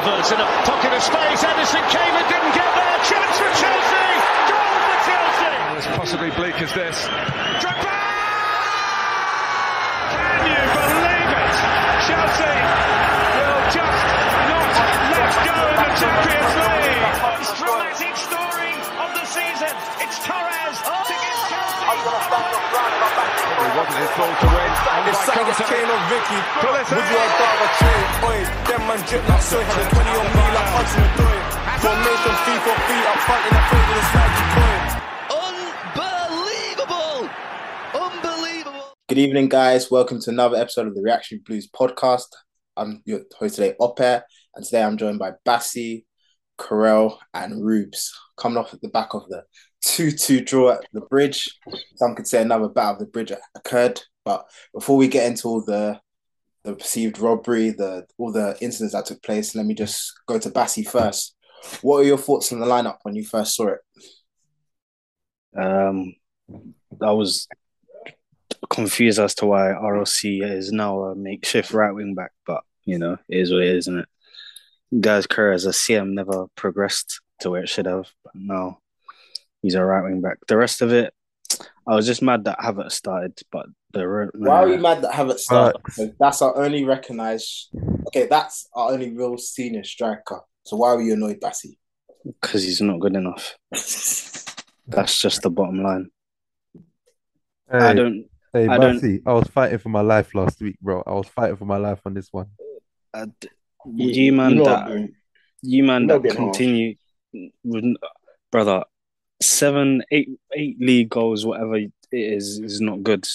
Havertz in a pocket of space. Ederson came and didn't get there. Chance for Chelsea. Goal for Chelsea. As possibly bleak as this. Drogba! Can you believe it? Chelsea will just not let go in the Champions League. Most dramatic story of the season. It's Torres to give Chelsea. It wasn't his ball to win. And It's by Sagas contact. Kane or Vicky. Pulisic. Would you rather trade? Oi, them man drip like soy. Had a 20 on me like Hudson Odoi. Formation fee for fee up front in the field with a snaggy toy. Unbelievable! Unbelievable! Good evening, guys. Welcome to another episode of the Reaction Blues podcast. I'm your host today, Oper, and today I'm joined by Bassi, Carell, and Rubes. Coming off at the back of the 2 2 draw at the bridge. Some could say another battle of the bridge occurred. But before we get into all the the perceived robbery, the all the incidents that took place, let me just go to Bassi first. What are your thoughts on the lineup when you first saw it? Um, I was confused as to why RLC is now a makeshift right wing back, but you know, it is what it is, isn't it? Guy's career as a CM never progressed to where it should have, but now he's a right wing back. The rest of it, I was just mad that Havertz started, but the re- Why are we mad that haven't started? Because that's our only recognized. Okay, that's our only real senior striker. So why were you annoyed, Bassi? Because he's not good enough. That's just the bottom line. Hey, I don't. hey, I don't- Bassi, I was fighting for my life last week, bro. I was fighting for my life on this one. I d- you man know that you man that being harsh. continue with brother seven eight eight league goals whatever it is is not good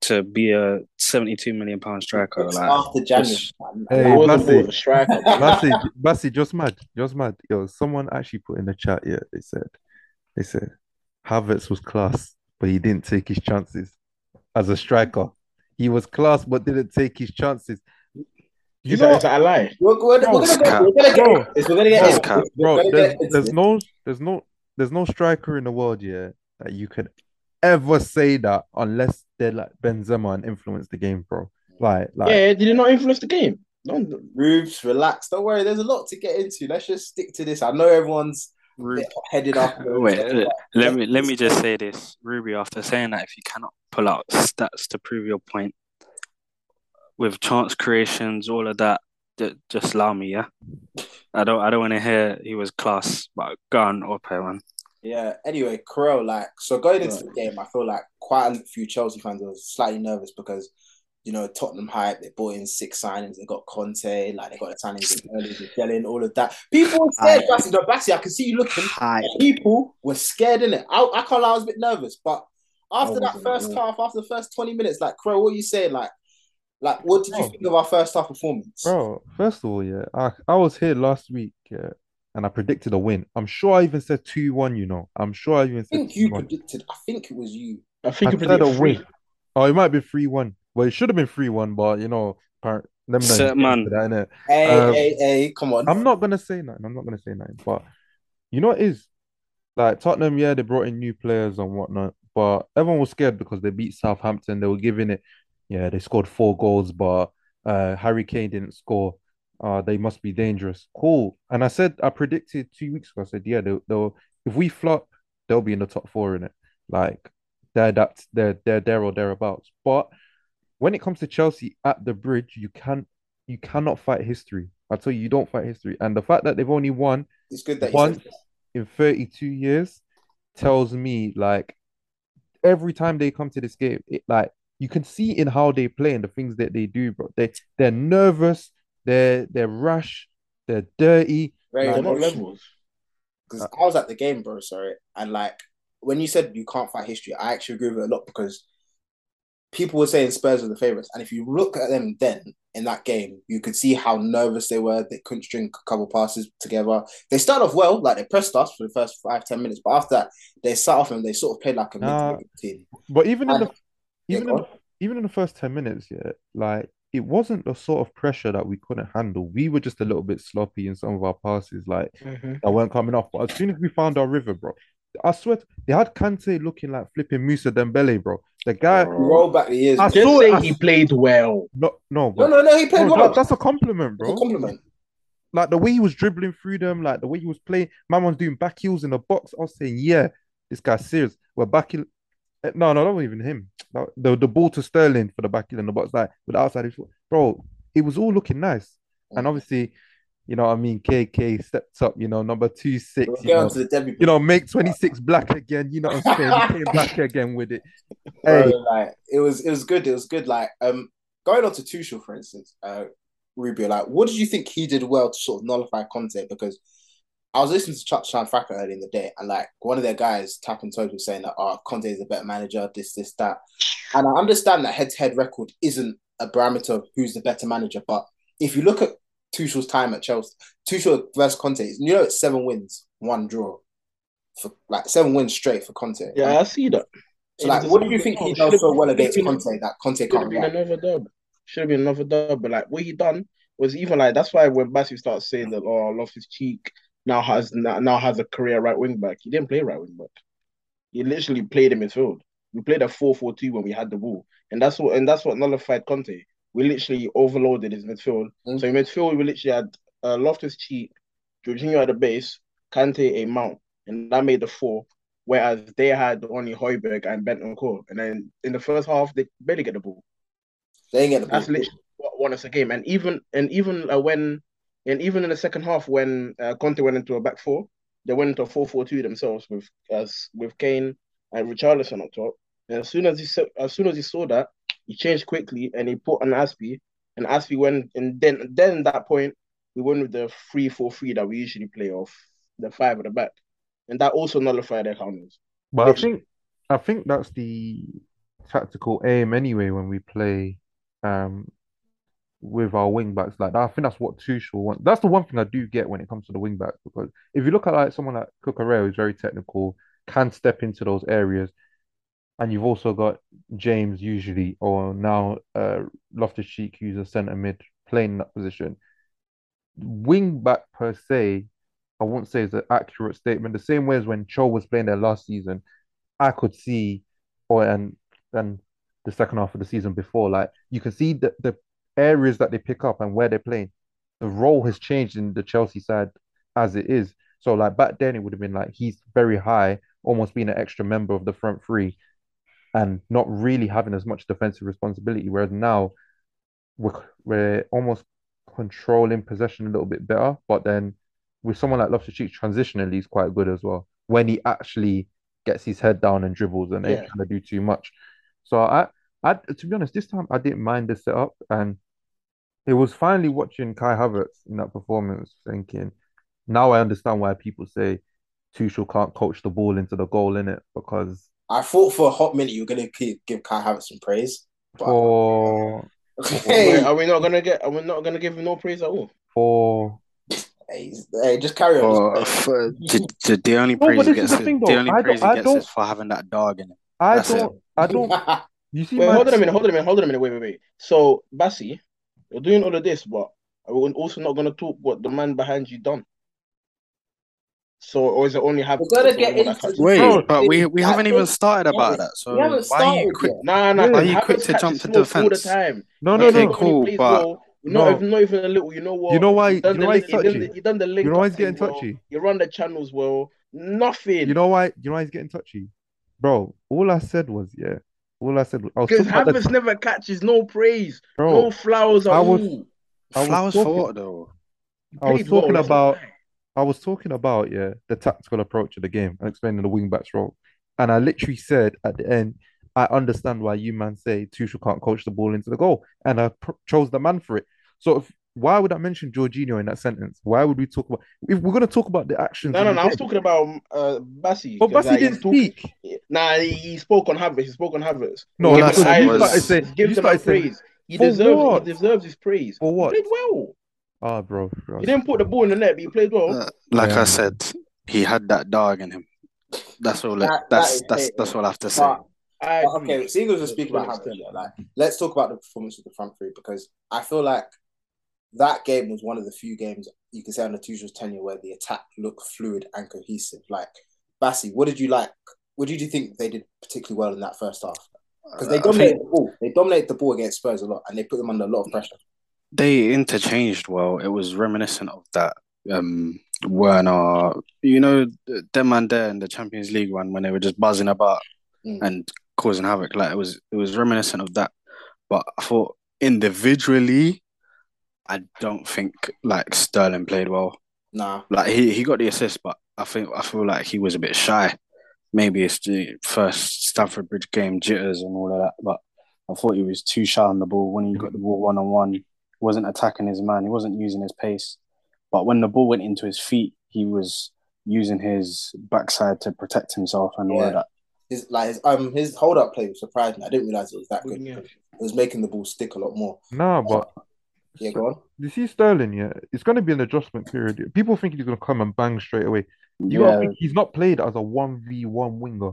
to be a 72 million pound striker It's like after January. just- Hey, I wasn't Bassi. bought the striker. man. Bassi, Bassi, just mad, just mad. Yo, someone actually put in the chat. Yeah, they said, they said, Havertz was class, but he didn't take his chances as a striker. He was class, but didn't take his chances. You Is know, that, is that a lie? We're, we're, we're gonna go. We're gonna get Bro. into this. We're gonna get Bro. into this. We're bro, gonna there's, get into there's this. no, there's no, there's no striker in the world, yeah, that you could ever say that unless they're like Benzema and influence the game, bro. Like, like, yeah, did it not influence the game? No, Rubes, relax. Don't worry. There's a lot to get into. Let's just stick to this. I know everyone's headed up. wait let me let me just say this ruby after saying that if you cannot pull out stats to prove your point with chance creations all of that ju- just allow me yeah i don't i don't want to hear he was class but go on up man Yeah. Anyway, Carell, like, so going into the game, I feel like quite a few Chelsea fans were slightly nervous because, you know, Tottenham hype, they brought in six signings, they got Conte, like, they got the signings in early, the Gelling, all of that. People were scared, Hype. Bassi, no, Bassi, I can see you looking. Hype. People were scared in it. I, I can't lie, I was a bit nervous, but after I that first no. half, after the first 20 minutes, like, Carell, what are you saying? Like, like, what did you Bro. think of our first half performance? Bro, first of all, yeah, I, I was here last week, yeah, and I predicted a win. I'm sure I even said 2 1, you know. I'm sure I even I said think you 2-1. predicted, I think it was you. I think I you predicted a win. Oh, it might be 3 1. Well, it should have been 3 1, but you know, apparent, let me know. Set man. That, innit? Hey, Um, hey, hey, come on. I'm not gonna say nothing. I'm not gonna say nothing. But you know what it is? Like Tottenham, yeah, they brought in new players and whatnot, but everyone was scared because they beat Southampton. They were giving it, yeah, they scored four goals, but uh Harry Kane didn't score. Uh, they must be dangerous. Cool. And I said I predicted two weeks ago. I said, yeah, they'll, they'll if we flop, they'll be in the top four in it. Like they're that they're they're there or thereabouts. But when it comes to Chelsea at the bridge, you can't you cannot fight history. I tell you, you don't fight history. And the fact that they've only won It's good that once in 32 years tells me like every time they come to this game, it like you can see in how they play and the things that they do, bro. They they're nervous, they're they're rash, they're dirty. They're Like, not levels. because uh, I was at the game, bro. Sorry, and like when you said you can't fight history, I actually agree with it a lot because people were saying Spurs were the favorites, and if you look at them then in that game, you could see how nervous they were. They couldn't string a couple passes together. They started off well, like they pressed us for the first five ten minutes, but after that, they sat off and they sort of played like a mid team. But even in the even Yeah, in the, even in the first 10 minutes, yeah, like it wasn't the sort of pressure that we couldn't handle. We were just a little bit sloppy in some of our passes, like mm-hmm. that weren't coming off. But as soon as we found our river, bro, I swear they had Kante looking like flipping Musa Dembele, bro. The guy, Roll back the years. I bro. Just say it. he played well. no, no, No, no, no. He played bro, well. that- that's a compliment, It's a bro. compliment. like the way he was dribbling through them, like the way he was playing. Man was doing back heels in the box. I was saying, yeah, this guy's serious. We're back heel. Eh, No, no, wasn't even him. The the ball to Sterling for the back in the box, like with the outside, bro. It was all looking nice, and Mm. obviously, you know, what I mean, KK stepped up. You know, number two six. We'll You know, the you know, make twenty six black again. You know what I'm saying? Came back again with it. Bro, Hey, like it was it was good. It was good. Like um going on to Tuchel, for instance, uh Rubio, like what did you think he did well to sort of nullify Conte? Because I was listening to Chuck Shan Fraka earlier in the day, and like one of their guys tapping toes was saying that oh Conte is a better manager, this, this, that. And I understand that head to head record isn't a parameter of who's the better manager, but if you look at Tuchel's time at Chelsea, Tuchel versus Conte, you know it's seven wins, one draw. For like seven wins straight for Conte. Yeah, I see that. So like, what do you think he does so well against Conte that Conte Should have can't been another dub. Should have been another dub. But like what he done was even like that's why when Bassi starts saying that oh Loftus Cheek now has now, has a career right wing back. He didn't play right wing back. He literally played in midfield. We played a 4-4-2 when we had the ball. And that's what and that's what nullified Conte. We literally overloaded his midfield. Mm. So in midfield we literally had uh, Loftus Cheek, Jorginho at the base, Kante a mount, and that made the four. Whereas they had only Højbjerg and Bentancur. And then in the first half, they barely get the ball. They ain't get the ball. That's literally what won us a game. And even and even uh, when and even in the second half, when uh, Conte went into a back four, they went into a four four two themselves with as with Kane and Richarlison up top. And as soon as he saw, as soon as he saw that, he changed quickly and he put on Azpi. And Azpi went and then then at that point we went with the three four three that we usually play off the five at the back, and that also nullified their counters. But I think I think that's the tactical aim anyway when we play um with our wing backs like that. I think that's what Tuchel wants. That's the one thing I do get when it comes to the wing backs because if you look at like someone like Cucurella who's very technical, can step into those areas, and you've also got James usually or now uh Loftus Cheek who's a centre mid playing in that position. Wing back per se, I won't say is an accurate statement. The same way as when Cho was playing there last season, I could see, or and and the second half of the season before, like you can see that the areas that they pick up and where they're playing. The role has changed in the Chelsea side as it is. So like back then it would have been like he's very high, almost being an extra member of the front three, and not really having as much defensive responsibility. Whereas now we're we're almost controlling possession a little bit better, but then with someone like Loftus Cheek transitionally he's quite good as well when he actually gets his head down and dribbles and ain't Yeah. trying to do too much. So I, I to be honest, this time I didn't mind the setup, and it was finally watching Kai Havertz in that performance, thinking now I understand why people say Tuchel can't coach the ball into the goal in it because I thought for a hot minute you were gonna gi- give Kai Havertz some praise. But for hey, Wait, are we not gonna get? Are we not gonna give him no praise at all? for hey, hey, just carry on. Or for, the, the, the only No, praise he this gets the thing, the only I praise he I gets is for having that dog in it. I That's don't I don't you see Wait, hold on a minute, hold on a minute, hold on a minute. Wait, wait, wait. So, Bassi, you're doing all of this, but we're we also not gonna talk what the man behind you done? So, or is it only have? We're gonna get into Wait, Bro, but we we haven't even think- started yeah, about that. So we haven't why are you quick? Yet. Nah, nah, why are you quick to jump to smoke all the defense? time. no no Okay, no cool, Plays but- well, not, No. even, not even a little. You know what? You know why- you know the why link- he's he done touchy? the- He done the link. You know why he's getting well. touchy? You run the channels well. Nothing. You know why? You know why he's getting touchy, bro. All I said was, yeah. All I said was, Because talking Havertz the, never catches no praise, bro. no flowers at I was- all. I was Flowers for talking- what though? I was Played well, talking about. I was talking about, yeah, the tactical approach of the game and explaining the wing backs role. And I literally said at the end, I understand why you man say Tuchel can't coach the ball into the goal, and I pr- chose the man for it. So if, why would I mention Jorginho in that sentence? Why would we talk about if we're gonna talk about the actions? No, no, no. I was talking about uh, Bassi. But Bassi like, didn't he's talking- speak. Nah, he, he spoke on Havertz. He spoke on Havertz. No, All I because you was- started saying, Give you the man started saying, praise. He deserves. what? He deserves his praise. For what? He played well. ah, bro, He didn't put the ball in the net, but he played well. Uh, like Yeah. I said, he had that dog in him. That's all. That- It, that that's is that's that's all I have to say. But, I okay, seeing as we're speaking about Havertz, like let's talk about the performance of the front three because I feel like that game was one of the few games you can say under Tuchel's tenure where the attack looked fluid and cohesive. Like Bassi, what did you like? What did you think they did particularly well in that first half? Because they Uh, dominated think the ball. They dominated the ball against Spurs a lot, and they put them under a lot of pressure. they interchanged well. It was reminiscent of that um Werner, you know, them man there in the Champions League one when they were just buzzing about Mm. and causing havoc. Like it was it was reminiscent of that. But I thought individually, I don't think like Sterling played well. Nah, Like he, he got the assist, but I think I feel like he was a bit shy. Maybe it's the first Stamford Bridge game jitters and all of that, but I thought he was too shy on the ball when he got the ball one on one. He wasn't attacking his man. He wasn't using his pace. But when the ball went into his feet, he was using his backside to protect himself and all of that. his like his um his hold up play surprised me. I didn't realize it was that good. Yeah. It was making the ball stick a lot more. No, but Yeah, go on. you see Sterling, yeah, it's going to be an adjustment period. People think he's going to come and bang straight away. You Yeah, think he's not played as a 1v1 winger,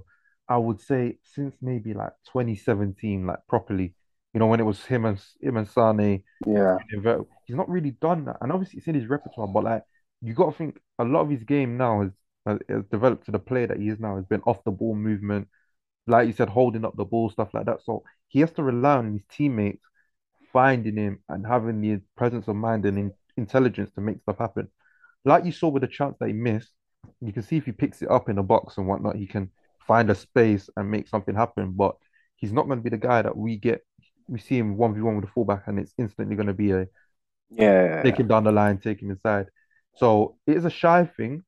I would say, since maybe like 2017, like properly. You know, when it was him and him and Sane. yeah, He's not really done that. And obviously it's in his repertoire, but like you gotta think a lot of his game now has, has, has developed to the player that he is now, has been off the ball movement, like you said, holding up the ball, stuff like that. So he has to rely on his teammates finding him and having the presence of mind and in, intelligence to make stuff happen. Like you saw with the chance that he missed, you can see if he picks it up in a box and whatnot, he can find a space and make something happen. But he's not going to be the guy that we get. We see him one v one with the fullback, and it's instantly going to be a yeah. take him down the line, take him inside. So it is a shy thing,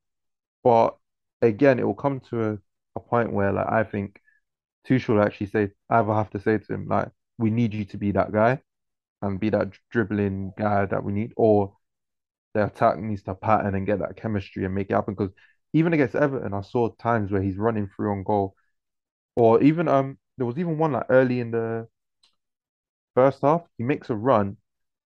but again, it will come to a, a point where like I think Tuchel will actually say, I will have to say to him like, we need you to be that guy and be that dribbling guy that we need, or the attack needs to pattern and get that chemistry and make it happen. Because even against Everton, I saw times where he's running through on goal, or even um, there was even one like early in the first half, he makes a run.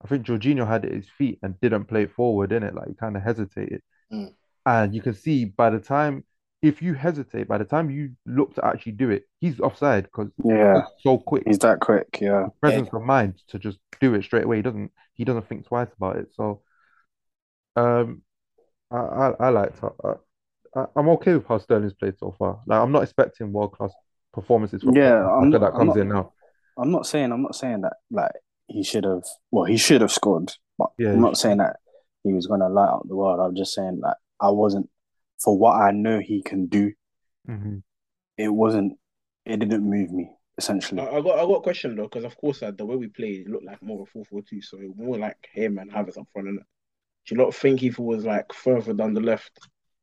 I think Jorginho had it at his feet and didn't play it forward in it, like he kind of hesitated. Mm. And you can see by the time, if you hesitate, by the time you look to actually do it, he's offside because Yeah, so quick he's that quick. Yeah, presence of mind to just do it straight away. He doesn't he doesn't think twice about it. So um I I, I like I, I, I'm okay with how Sterling's played so far. Like I'm not expecting world class performances from Yeah, Sterling I'm not- that I'm comes not- in now. I'm not saying I'm not saying that like he should have. Well, he should have scored, but Yeah, I'm he not saying that he was gonna light up the world. I'm just saying that I wasn't for what I know he can do. hmm It wasn't. It didn't move me essentially. I, I got I got a question though, because of course uh, the way we played it looked like more of a 4 4 2, so more like him and Havertz up front. And do you not think if it was like further down the left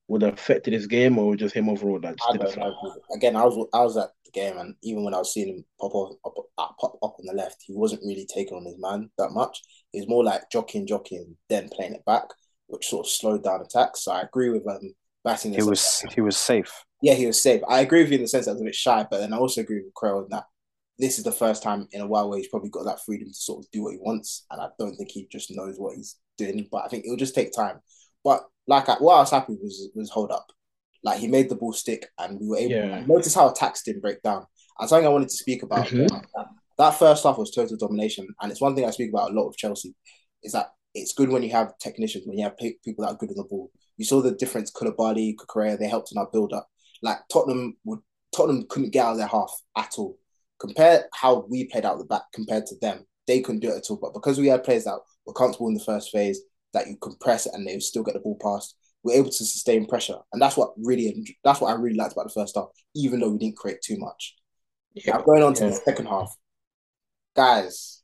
would have affected his game or just him overall that just I didn't don't. Again, I was I was at the game, and even when I was seeing him pop up, up, pop up on the left, he wasn't really taking on his man that much. He was more like jockeying, jockeying, then playing it back, which sort of slowed down attacks. So I agree with um batting. He was he was safe. yeah, he was safe. I agree with you in the sense that I was a bit shy, but then I also agree with Krell in that this is the first time in a while where he's probably got that freedom to sort of do what he wants, and I don't think he just knows what he's doing. But I think it'll just take time. But like, I, what I was happy was was hold up. Like he made the ball stick, and we were able. Yeah. Notice how attacks didn't break down. And something I wanted to speak about. Mhm. that, that first half was total domination, and it's one thing I speak about a lot with Chelsea. Is that it's good when you have technicians, when you have pe- people that are good on the ball. You saw the difference. Koulibaly, Cucurella, they helped in our build up. Like Tottenham would, Tottenham couldn't get out of their half at all. Compare how we played out the back compared to them. They couldn't do it at all. But because we had players that were comfortable in the first phase, that you compress and they would still get the ball past, we're able to sustain pressure. And that's what really, that's what I really liked about the first half, even though we didn't create too much. Now going on to Yeah. the second half, guys,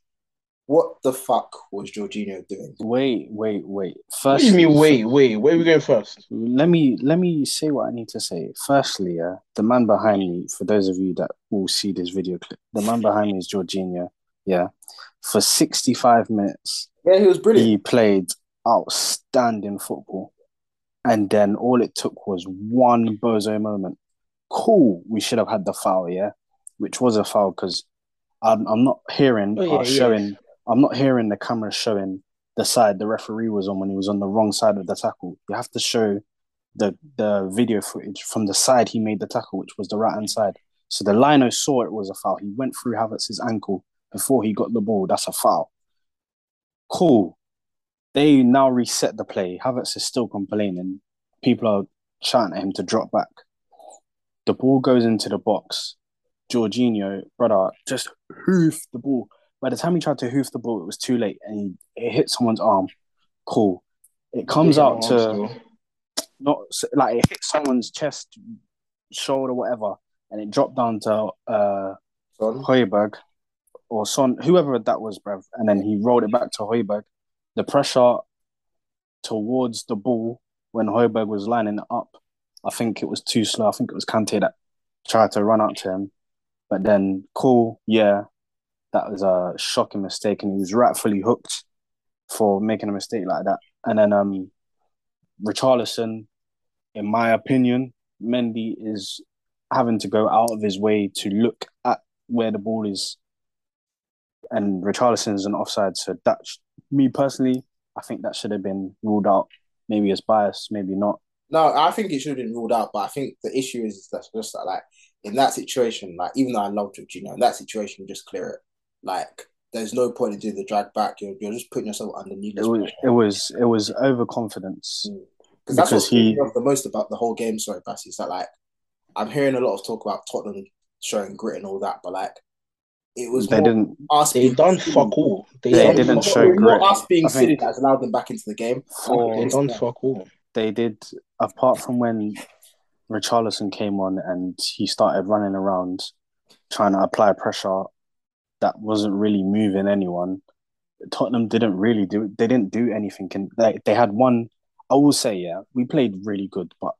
what the fuck was Jorginho doing? Wait, wait, wait. What First, do you mean wait, wait, where are we going first? Let me let me say what I need to say. Firstly, yeah, the man behind me, for those of you that will see this video clip, the man behind me is Jorginho. Yeah. For 65 minutes, Yeah, he was brilliant. he played outstanding football. And then all it took was one bozo moment. Cool, we should have had the foul, yeah, which was a foul because I'm, I'm not hearing Oh, yeah, or yeah. I'm not hearing the camera showing the side the referee was on when he was on the wrong side of the tackle. You have to show the the video footage from the side he made the tackle, which was the right hand side. So the lino saw it was a foul. He went through Havertz's ankle before he got the ball. That's a foul. Cool. They now reset the play. Havertz is still complaining. People are shouting at him to drop back. The ball goes into the box. Jorginho, brother, just hoof the ball. By the time he tried to hoof the ball, it was too late, and he, it hit someone's arm. Cool. It comes out to still. not like it hit someone's chest, shoulder, whatever, and it dropped down to uh Son. Højbjerg or Son, whoever that was, bruv. And then he rolled it back to Højbjerg. The pressure towards the ball when Højbjerg was lining it up, I think it was too slow. I think it was Kante that tried to run out to him. But then, cool, yeah, that was a shocking mistake, and he was rightfully hooked for making a mistake like that. And then, um, Richarlison, in my opinion, Mendy is having to go out of his way to look at where the ball is. And Richarlison is an offside, so that me personally, I think that should have been ruled out. Maybe it's bias, maybe not. No, I think it should have been ruled out, but I think the issue is that's just that, like in that situation, like even though I love Jorginho, in that situation, just clear it. Like there's no point in doing the drag back. You're, you're just putting yourself under It was pressure. it was it was overconfidence. Mm. Because that's what's he- he... the most about the whole game. Sorry, Bassi, is that like I'm hearing a lot of talk about Tottenham showing grit and all that, but like it was They didn't us They being done silly. fuck all. They, They done didn't show all. Grit. more us being I silly think- that's allowed them back into the game. For- They done fuck all. they did apart from when Richarlison came on and he started running around trying to apply pressure that wasn't really moving anyone. Tottenham didn't really do they didn't do anything and they, they had one I will say yeah we played really good but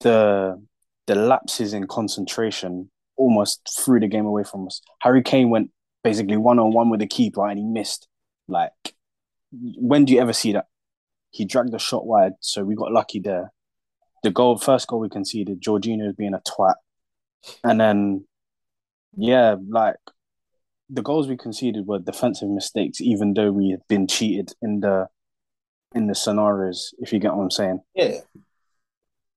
the the lapses in concentration almost threw the game away from us. Harry Kane went basically one on one with the keeper and he missed. Like when do you ever see that? He dragged the shot wide, so we got lucky there. The goal, first goal we conceded, Jorginho being a twat, and then yeah, like the goals we conceded were defensive mistakes, even though we had been cheated in the in the scenarios. If you get what I'm saying, Yeah,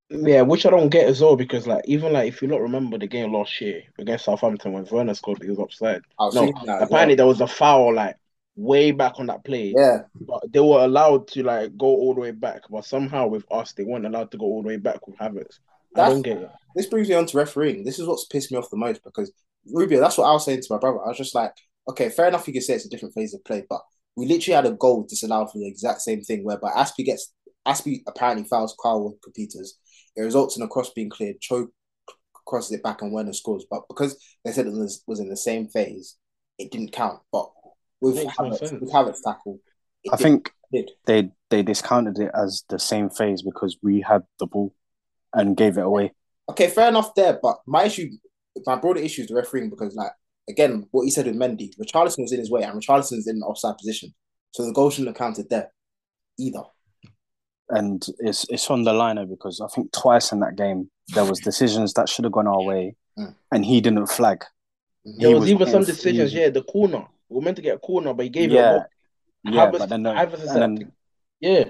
Yeah, which I don't get as well because like even like if you not remember the game last year against Southampton when Werner scored, he was offside. No, that. apparently well. there was a foul like way back on that play, Yeah, but they were allowed to like go all the way back. But somehow with us, they weren't allowed to go all the way back with Havertz. I don't get it. this brings me on to refereeing. This is what's pissed me off the most because Rubio, that's what I was saying to my brother. I was just like, okay, fair enough, you can say it's a different phase of play, but we literally had a goal disallowed for the exact same thing whereby Azpi gets Azpi apparently fouls Carl Peters. It results in a cross being cleared, Cho crosses it back and Werner scores. But because they said it was, was in the same phase, it didn't count. But with Makes no Havertz, sense. with Havertz tackle, it I did- think did. they they discounted it as the same phase because we had the ball and gave it away. Okay, fair enough there, but my issue, my broader issue is the refereeing because, like, again, what he said with Mendy, Richarlison was in his way and Richarlison's in an offside position, so the goal shouldn't have counted there either. and it's it's on the liner because I think twice in that game there was decisions that should have gone our way, Mm. and he didn't flag. Mhm. There He was, was even some decisions. free. Yeah, the corner. We were meant to get a corner, but he gave it. Yeah, a ball. yeah, Havertz- but then the, Havertz and then Yeah,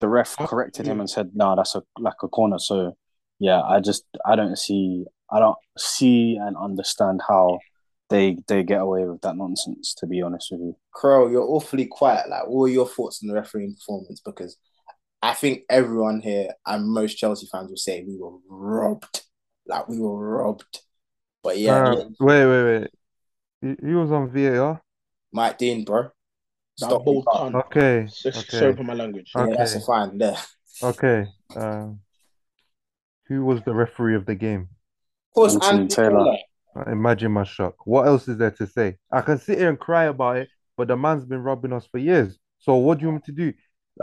the ref corrected him and said, "No, that's a like a corner." So yeah, I just I don't see I don't see and understand how they they get away with that nonsense. To be honest with you, Crow, you're awfully quiet. Like, what are your thoughts on the refereeing performance? Because I think everyone here and most Chelsea fans will say we were robbed. Like, we were robbed. But yeah, Uh, yeah, wait, wait, wait. He, he was on VAR. Mike Dean, bro. Stop bold me. Okay, So, okay. Sorry for my language. Yeah, that's a Okay. fine there. okay. Um, who was the referee of the game? Of course, Anthony Anthony Taylor. Taylor. Uh, Imagine my shock. What else is there to say? I can sit here and cry about it, but the man's been robbing us for years. So what do you want me to do?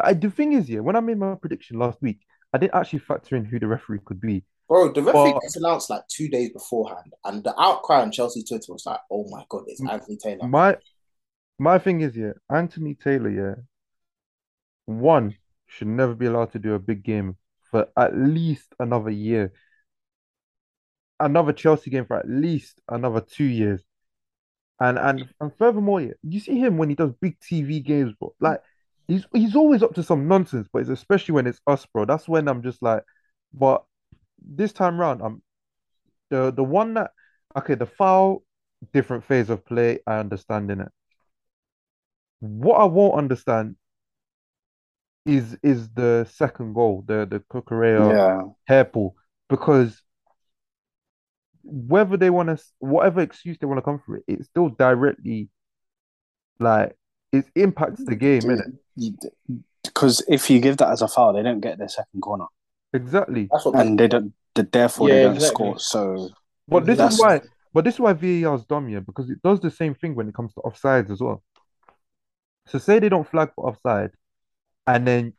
I, the thing is, yeah, when I made my prediction last week, I didn't actually factor in who the referee could be. Bro, the referee But- gets announced like two days beforehand, and the outcry on Chelsea Twitter was like, "Oh my god, it's Anthony Taylor." My my thing is, yeah, Anthony Taylor, yeah, one should never be allowed to do a big game for at least another year. Another Chelsea game for at least another two years. And and and furthermore, yeah, you see him when he does big TV games, bro. Like he's he's always up to some nonsense, but it's especially when it's us, bro. That's when I'm just like, but this time round, I'm the the one that okay, the foul, different phase of play, I understand in it. What I won't understand is is the second goal, the the Cucurella yeah, hair pull, because whether they want to, whatever excuse they want to come for it, it's still directly Like it impacts the game, innit? Because if you give that as a foul, they don't get their second corner, Exactly. That's what and they don't. Therefore, they don't exactly. score. So But this That's- is why. But this is why VAR is dumb, yeah, because it does the same thing when it comes to offsides as well. So say they don't flag for offside, and then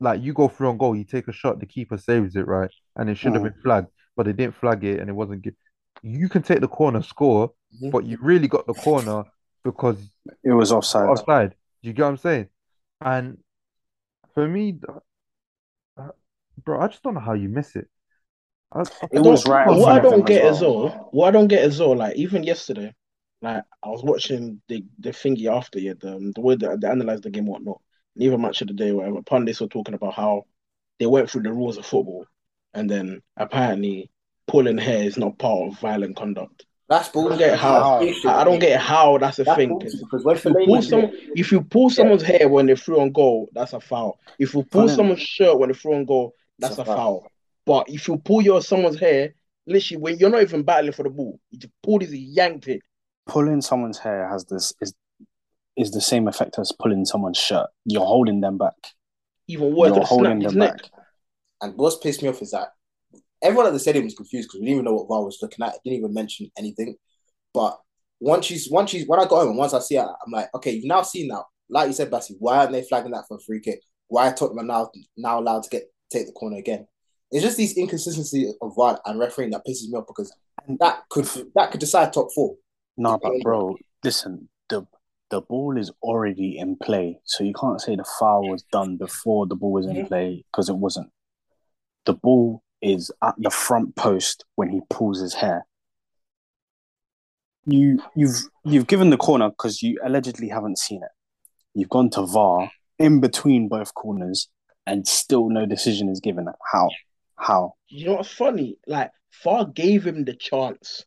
like you go through on goal, you take a shot, the keeper saves it, right? And it should have Mm. been flagged, but they didn't flag it and it wasn't good. You can take the corner, score, Mhm. but you really got the corner because it was offside. offside. Do you get what I'm saying? And for me, bro, I just don't know how you miss it. I, I It was right What I don't get as well. well, what I don't get as all. like even yesterday, like I was watching the the thingy after, yeah, the the way that they analyzed the game, and whatnot, and even match of the day, whatever. Pundits were talking about how they went through the rules of football, and then apparently pulling hair is not part of violent conduct. That's I don't get how. Bullshit. I don't get how that's a That's thing. bullshit 'cause because if you pull did someone, it- if you pull someone's hair when they're through on goal, that's a foul. If you pull someone's shirt when they're through on goal, that's It's a a foul. foul. But if you pull your someone's hair, literally when you're not even battling for the ball, you just pulled it, you yanked it. Pulling someone's hair has this is is the same effect as pulling someone's shirt. You're holding them back. Even worse, You're to snap holding his them neck. back. And what's pissed me off is that everyone at the stadium was confused because we didn't even know what VAR was looking at. It didn't even mention anything. But once she's once she's when I got home and once I see it, I'm like, okay, you've now seen that. Like you said, Bassi, why aren't they flagging that for a free kick? Why are Tottenham now now allowed to get take the corner again? It's just these inconsistencies of VAR and refereeing that pisses me off because that could that could decide top four. No, but bro, listen, the the ball is already in play, so you can't say the foul was done before the ball was in mm-hmm. play because it wasn't. The ball is at the front post when he pulls his hair. You you've you've given the corner because you allegedly haven't seen it. You've gone to VAR in between both corners, and still no decision is given. How? How? You know what's funny? Like VAR gave him the chance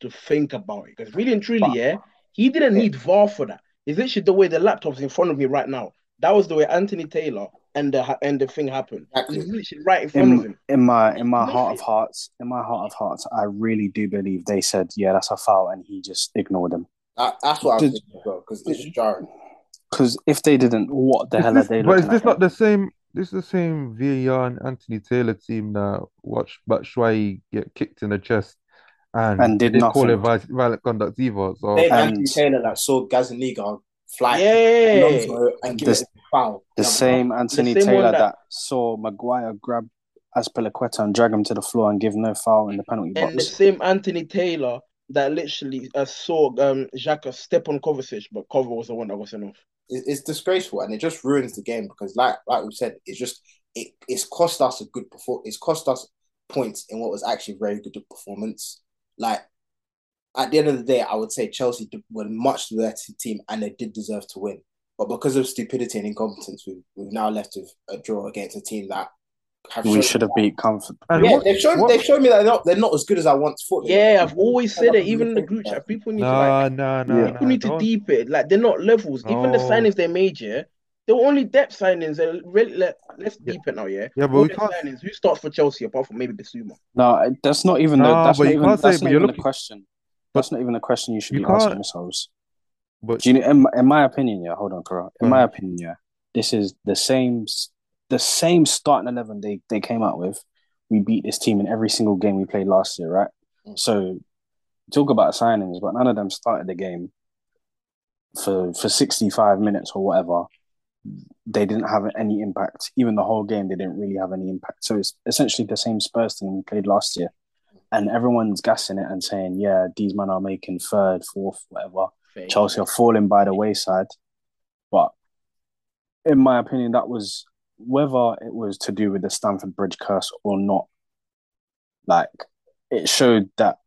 to think about it because really and truly, But- yeah, he didn't need VAR for that. It's literally the way the laptop's in front of me right now. That was the way Anthony Taylor and the and the thing happened. Exactly. Right in front of him. in my in my heart of hearts, in my heart of hearts, I really do believe they said, "Yeah, that's a foul," and he just ignored them. That, that's what I was thinking as well because it's just jarring. Because if they didn't, what the Is hell this- are they but is this at? not the same? This is the same VAR and Anthony Taylor team that watched Batshuayi get kicked in the chest and, And did they didn't call it nothing. vi- violent conduct either. So Same And- Anthony Taylor that saw Gazzaniga fly Yeah. Alonso and give This- it a foul. The Another same Anthony same Taylor that... that- saw Maguire grab Azpilicueta and drag him to the floor and give no foul in the penalty box. And the same Anthony Taylor that literally uh, saw um Xhaka step on Kovacic, but Kovacic was the one that was enough. it- it's disgraceful and it just ruins the game because like like we said it's just it, it's cost us a good perform it's cost us points in what was actually a very good performance like at the end of the day I would say Chelsea were a much better team and they did deserve to win but because of stupidity and incompetence we've, we've now left with a draw against a team that have We should have beat Comfort. And yeah what- they've shown what- they've shown me that they're not they're not as good as I once thought they Yeah, were. I've always said it, even in the group chat. People need to like Yeah. nah. people need to don't- deep it. Like they're not levels. Even the signings they made, yeah, they were only depth signings. They're really, let, let's Yeah. deep it now, yeah. Yeah, but All we can't. signings. Who starts for Chelsea apart from maybe Bissouma? No, that's not even the. Nah, That's but not you even. can't say- That's but you're even a looking- question. But- That's not even a question you should You be asking can't- yourselves. But Do you know? In, my- in my opinion, yeah. Hold on, Kara. In Go my opinion, yeah, this is the same, the same starting eleven they they came out with. We beat this team in every single game we played last year, right? Mm. So talk about signings, but none of them started the game for for sixty five minutes or whatever. They didn't have any impact. Even the whole game, they didn't really have any impact. So it's essentially the same Spurs team we played last year, and everyone's gassing it and saying, "Yeah, these men are making third, fourth, whatever." Chelsea are falling by the wayside. But in my opinion, that was whether it was to do with the Stamford Bridge curse or not. Like it showed that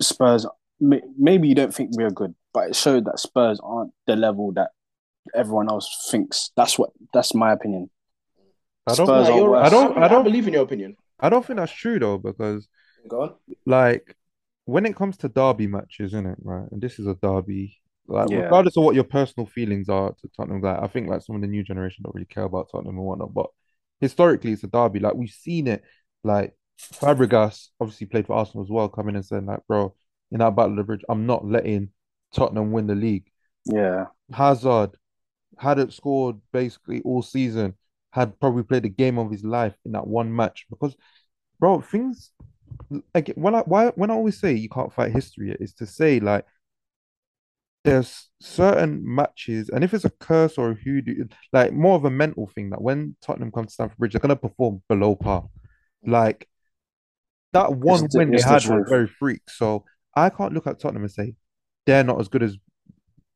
Spurs. Maybe you don't think we're good, but it showed that Spurs aren't the level that everyone else thinks. That's what. That's my opinion. I don't. Spurs Nah, are you're I don't- I don't- believe in your opinion. I don't think that's true though, because Go on. like when it comes to derby matches, isn't it right? And this is a derby. Like Yeah. regardless of what your personal feelings are to Tottenham, like I think like some of the new generation don't really care about Tottenham and whatnot. But historically, it's a derby. Like we've seen it. Like Fabregas obviously played for Arsenal as well, coming and saying like, bro, in that battle of the bridge, I'm not letting Tottenham win the league. Yeah. Hazard hadn't scored basically all season, had probably played the game of his life in that one match. Because, bro, things like when I why when I always say you can't fight history is to say like there's certain matches, and if it's a curse or a hoodoo, like more of a mental thing that when Tottenham come to Stamford Bridge, they're gonna perform below par. Like that one the- win they it's the had was very freak. So I can't look at Tottenham and say they're not as good as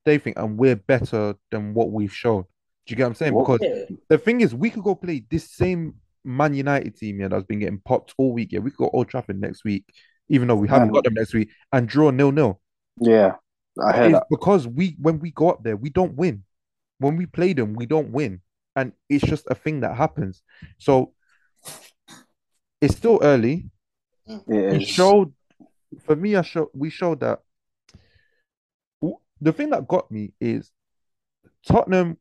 they think, and we're better than what we've shown. Do you get what I'm saying? What- Because the thing is, we could go play this same Man United team yeah, that's been getting popped all week. Yeah, we could go Old Trafford next week, even though we haven't Man. got them next week, and draw nil nil. Yeah. I hear It's that. because we when we go up there, we don't win. When we play them, we don't win, and it's just a thing that happens. So it's still early. It We showed, for me, I showed we showed that. The thing that got me is Tottenham.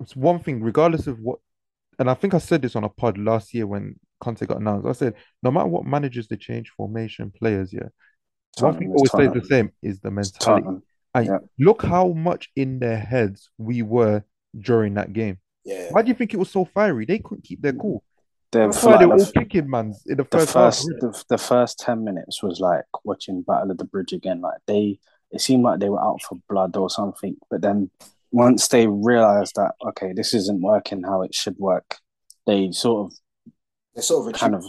It's one thing, regardless of what, and I think I said this on a pod last year when Conte got announced. I said, no matter what managers they change formation, players, yeah, one thing always stays the same is the mentality. Tottenham. And Yeah. look how much in their heads we were during that game. Yeah. Why do you think it was so fiery? They couldn't keep their cool. Why they were the, all kicking mans in the the first half. first the, the first 10 minutes was like watching Battle of the Bridge again. Like they it seemed like they were out for blood or something. But then once they realized that okay, this isn't working how it should work, they sort of They sort of kind of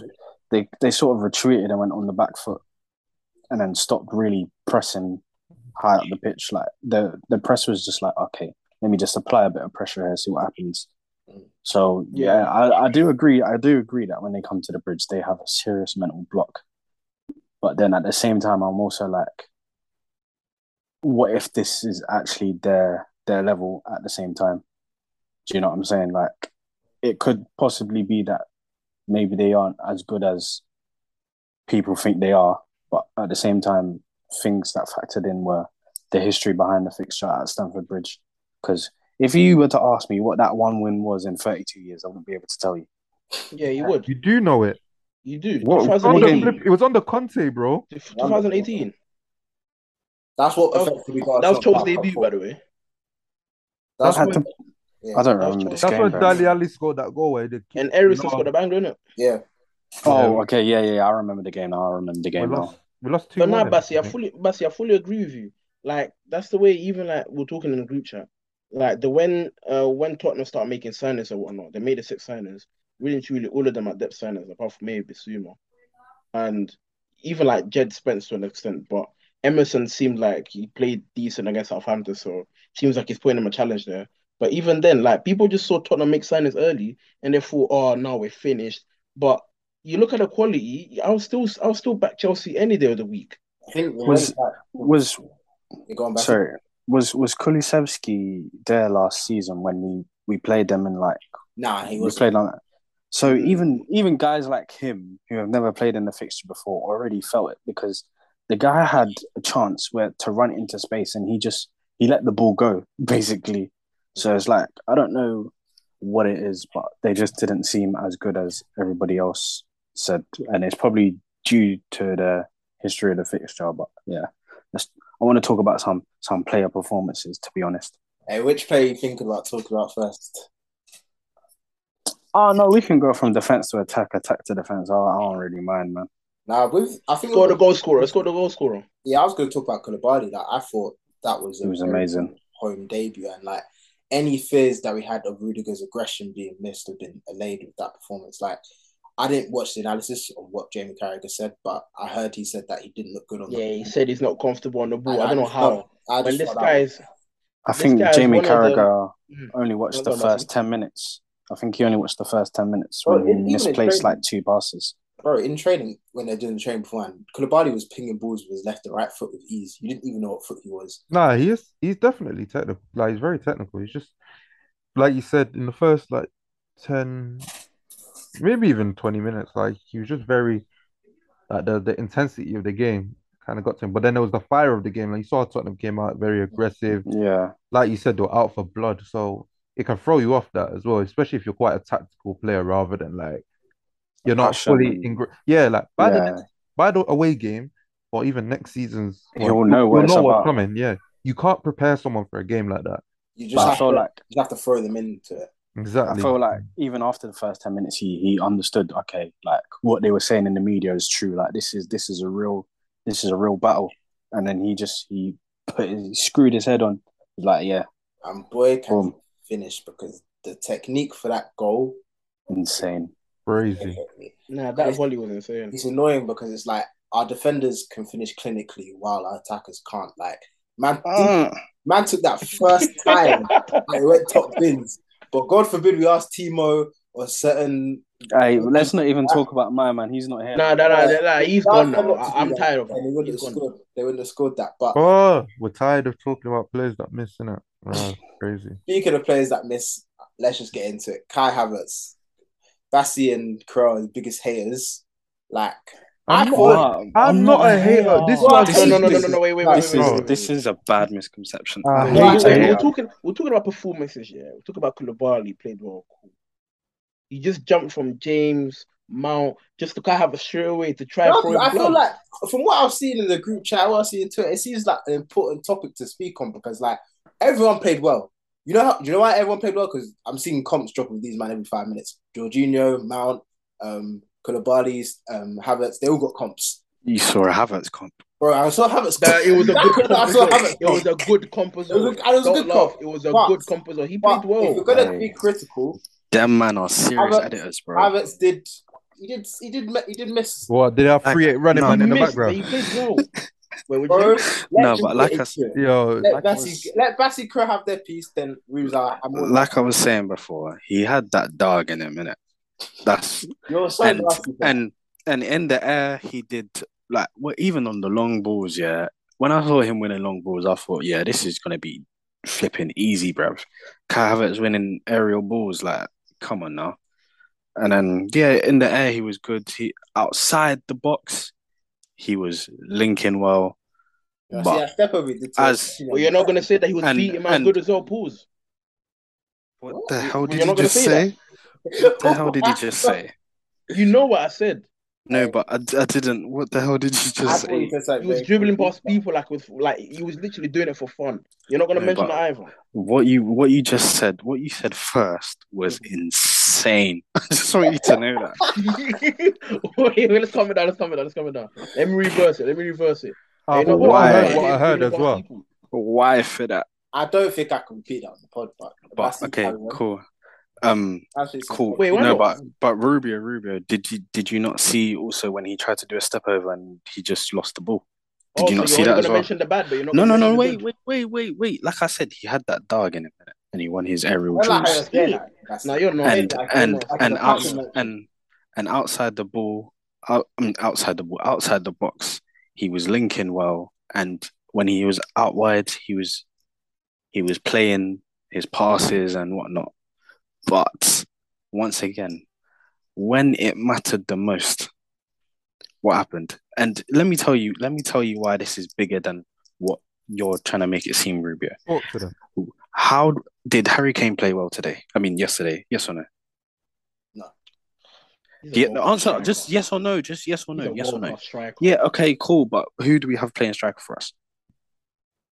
they they sort of retreated and went on the back foot and then stopped really pressing high up the pitch. Like the the press was just like, okay, let me just apply a bit of pressure here, see what happens. So yeah, I, I do agree. I do agree that when they come to the bridge, they have a serious mental block. But then at the same time, I'm also like, what if this is actually their their level at the same time? Do you know what I'm saying? Like, it could possibly be that maybe they aren't as good as people think they are, but at the same time, things that factored in were the history behind the fixture at Stamford Bridge. Because if you were to ask me what that one win was in 32 years, I wouldn't be able to tell you. Yeah, you would. You do know it. You do. What- It was on the it was on the Conte, bro. 2018. That's what That was- effectively got That was us debut, by the way. That's I had when, to- yeah. I don't remember this That's game. when very Dele. Alli scored that goal where the And Eriksen No. scored a banger, innit? yeah. Oh, okay, yeah, yeah, yeah. I remember the game. now. I remember the We game now. lost, we lost two. But now, Bassi, I fully, Bassi, I fully agree with you. Like that's the way. Even like we're talking in the group chat. Like the when uh when Tottenham start making signings or whatnot, they made the six signings. Really truly, all of them are depth signings, apart from maybe Bissouma. And even like Jed Spence to an extent, but Emerson seemed like he played decent against Southampton, so seems like he's putting him a challenge there. But even then, like people just saw Tottenham make signings early, and they thought, "Oh, now we're finished." But you look at the quality. I'll still, I'll still back Chelsea any day of the week. I think Was- Was going back. sorry, was was Kulusevski there last season when we we played them in like Nah, he we was. played on So mm. even even guys like him who have never played in the fixture before already felt it because the guy had a chance where to run into space and he just he let the ball go basically. So it's like I don't know what it is, but they just didn't seem as good as everybody else said, and it's probably due to the history of the fixture. But yeah, I want to talk about some some player performances. To be honest. Hey, which player you think about talking about first? Oh no, we can go from defense to attack, attack to defense. I, I don't really mind, man. Nah, with I think Score the goal scorer. Score the goal scorer. Yeah, I was going to talk about Koulibaly. Like, I thought that was It was amazing. home debut, and like any fears that we had of Rudiger's aggression being missed have been allayed with that performance. Like, I didn't watch the analysis of what Jamie Carragher said, but I heard he said that he didn't look good on the Yeah, he ball. said he's not comfortable on the ball. And I don't know how. felt- I When just this felt that guy is I think guy Jamie one of the- Carragher Mhm. only watched Go the on, first Matthew. ten minutes. I think he only watched the first ten minutes Well, when he misplaced like two passes. Bro, in training, when they're doing the training beforehand, Koulibaly was pinging balls with his left and right foot with ease. You didn't even know what foot he was. Nah, he is. He's definitely technical. Like he's very technical. He's just like you said in the first like ten, maybe even twenty minutes. Like he was just very like the the intensity of the game kind of got to him. But then there was the fire of the game. Like you saw Tottenham came out very aggressive. Yeah, Like you said, they were out for blood. So it can throw you off that as well, especially if you're quite a tactical player rather than like you're not Passion fully and- in. Yeah, like by the yeah. by the away game or even next season's He'll one, know what you'll it's know what's about. coming. Yeah, you can't prepare someone for a game like that. You just But I have feel to, like you have to throw them into it. Exactly. I feel like even after the first ten minutes, he he understood. Okay, like what they were saying in the media is true. Like this is this is a real this is a real battle. And then he just he put he screwed his head on. Like, yeah, And boy, can Boom. he finish because the technique for that goal. insane. Crazy. Nah, that volley was insane. It's annoying because it's like our defenders can finish clinically while our attackers can't. Like man, ah. man took that first time and it went top bins. But God forbid we ask Timo or certain. Hey, let's not even talk about my man. He's not here. Nah, nah, nah, nah, nah, he's Nah, gone now. I- I'm that. tired of And they wouldn't have scored. They wouldn't have scored that. But Oh, we're tired of talking about players that miss in it. Oh, crazy. speaking of players that miss, let's just get into it. Kai Havertz, Bassi and Crow are the biggest haters. Like I'm I not, thought- a, I'm not a hater. This is Well, this No, no, no, no, no, no, wait, wait, Nah, wait, This wait, is wait, wait, this is a bad misconception. I I'm hate No, not we- a we- hater. we're talking. We're talking about performances. Yeah, we're talking about Koulibaly played well. Cool. He just jumped from James Mount just to kind of have a straight away to try. No, and throw him I feel blood. like from what I've seen in the group chat, what I've seen in Twitter, it seems like an important topic to speak on because like everyone played well. You know how? You know why everyone played well? Because I'm seeing comps drop with these man every five minutes. Jorginho, Mount, um, Koulibaly's, um, Havertz, they all got comps. You saw a Havertz comp. Bro, I saw Havertz. That it was a good I saw comp. Havertz. It was a good comp as It was a- it was a good laugh. comp. It was a But- good comp as well. He played well. if you're gonna Hey. be critical, Them man are serious Havertz- editors, bro. Havertz did. He did. He did. He did miss. What did they have three eight running No, man in the background? He played well. Wait, would Bro, you? No, but like I said- Yo, let like Bassi, was- let Bassi Crow have their piece. Then Rubes are. I'm Like I was saying before, he had that dog in him, innit? That's You're so and nasty. and and in the air he did like well, even on the long balls, yeah. When I saw him winning long balls, I thought, yeah, this is gonna be flipping easy, bruv. Kai Havertz winning aerial balls, like, come on now. And then yeah, in the air he was good. He outside the box, he was linking well. You see, But that step over it did to- as- Well, you're not gonna say that he was And- beating man good as well. Pause. what the hell did you're you not gonna just say say? What the hell did you just say? You know what I said. No, but I, I didn't. What the hell did you just thought you say? said something He was dribbling past people like with like he was literally doing it for fun. You're not gonna No, mention that either. What you what you just said, what you said first was mm-hmm. insane. I just want you to know that. wait, wait, let's calm it down. Let's calm it down. Let's calm it down. Let me reverse it. Let me reverse it. Hey, no, what I why? heard, what I heard as well. people. Why for that? I don't think I can repeat that on the pod, but, But okay, cool. Um, cool. Wait, why no, not? but but Rubio, Rubio, did you did you not see also when he tried to do a step over and he just lost the ball? Did Oh, you so not you're see only that as gonna well? mention the bad, but you're not. No, no, no. Wait, wait, wait, wait, wait. Like I said, he had that dog in him, and he won his aerial Well, like, duels. yeah, No, you're not. and and like and out, and and outside the ball, out, I mean, outside the ball, outside the box, he was linking well. And when he was out wide, he was he was playing his passes and whatnot. But once again, when it mattered the most, what happened? And let me tell you, let me tell you why this is bigger than what you're trying to make it seem, Rubio. Talk to them. How did Harry Kane play well today? I mean, yesterday. Yes or no? He's a Yeah, world-class answer striker. just yes or no. Just yes or no. Yes or no. striker. Yeah. Okay. Cool. But who do we have playing striker for us?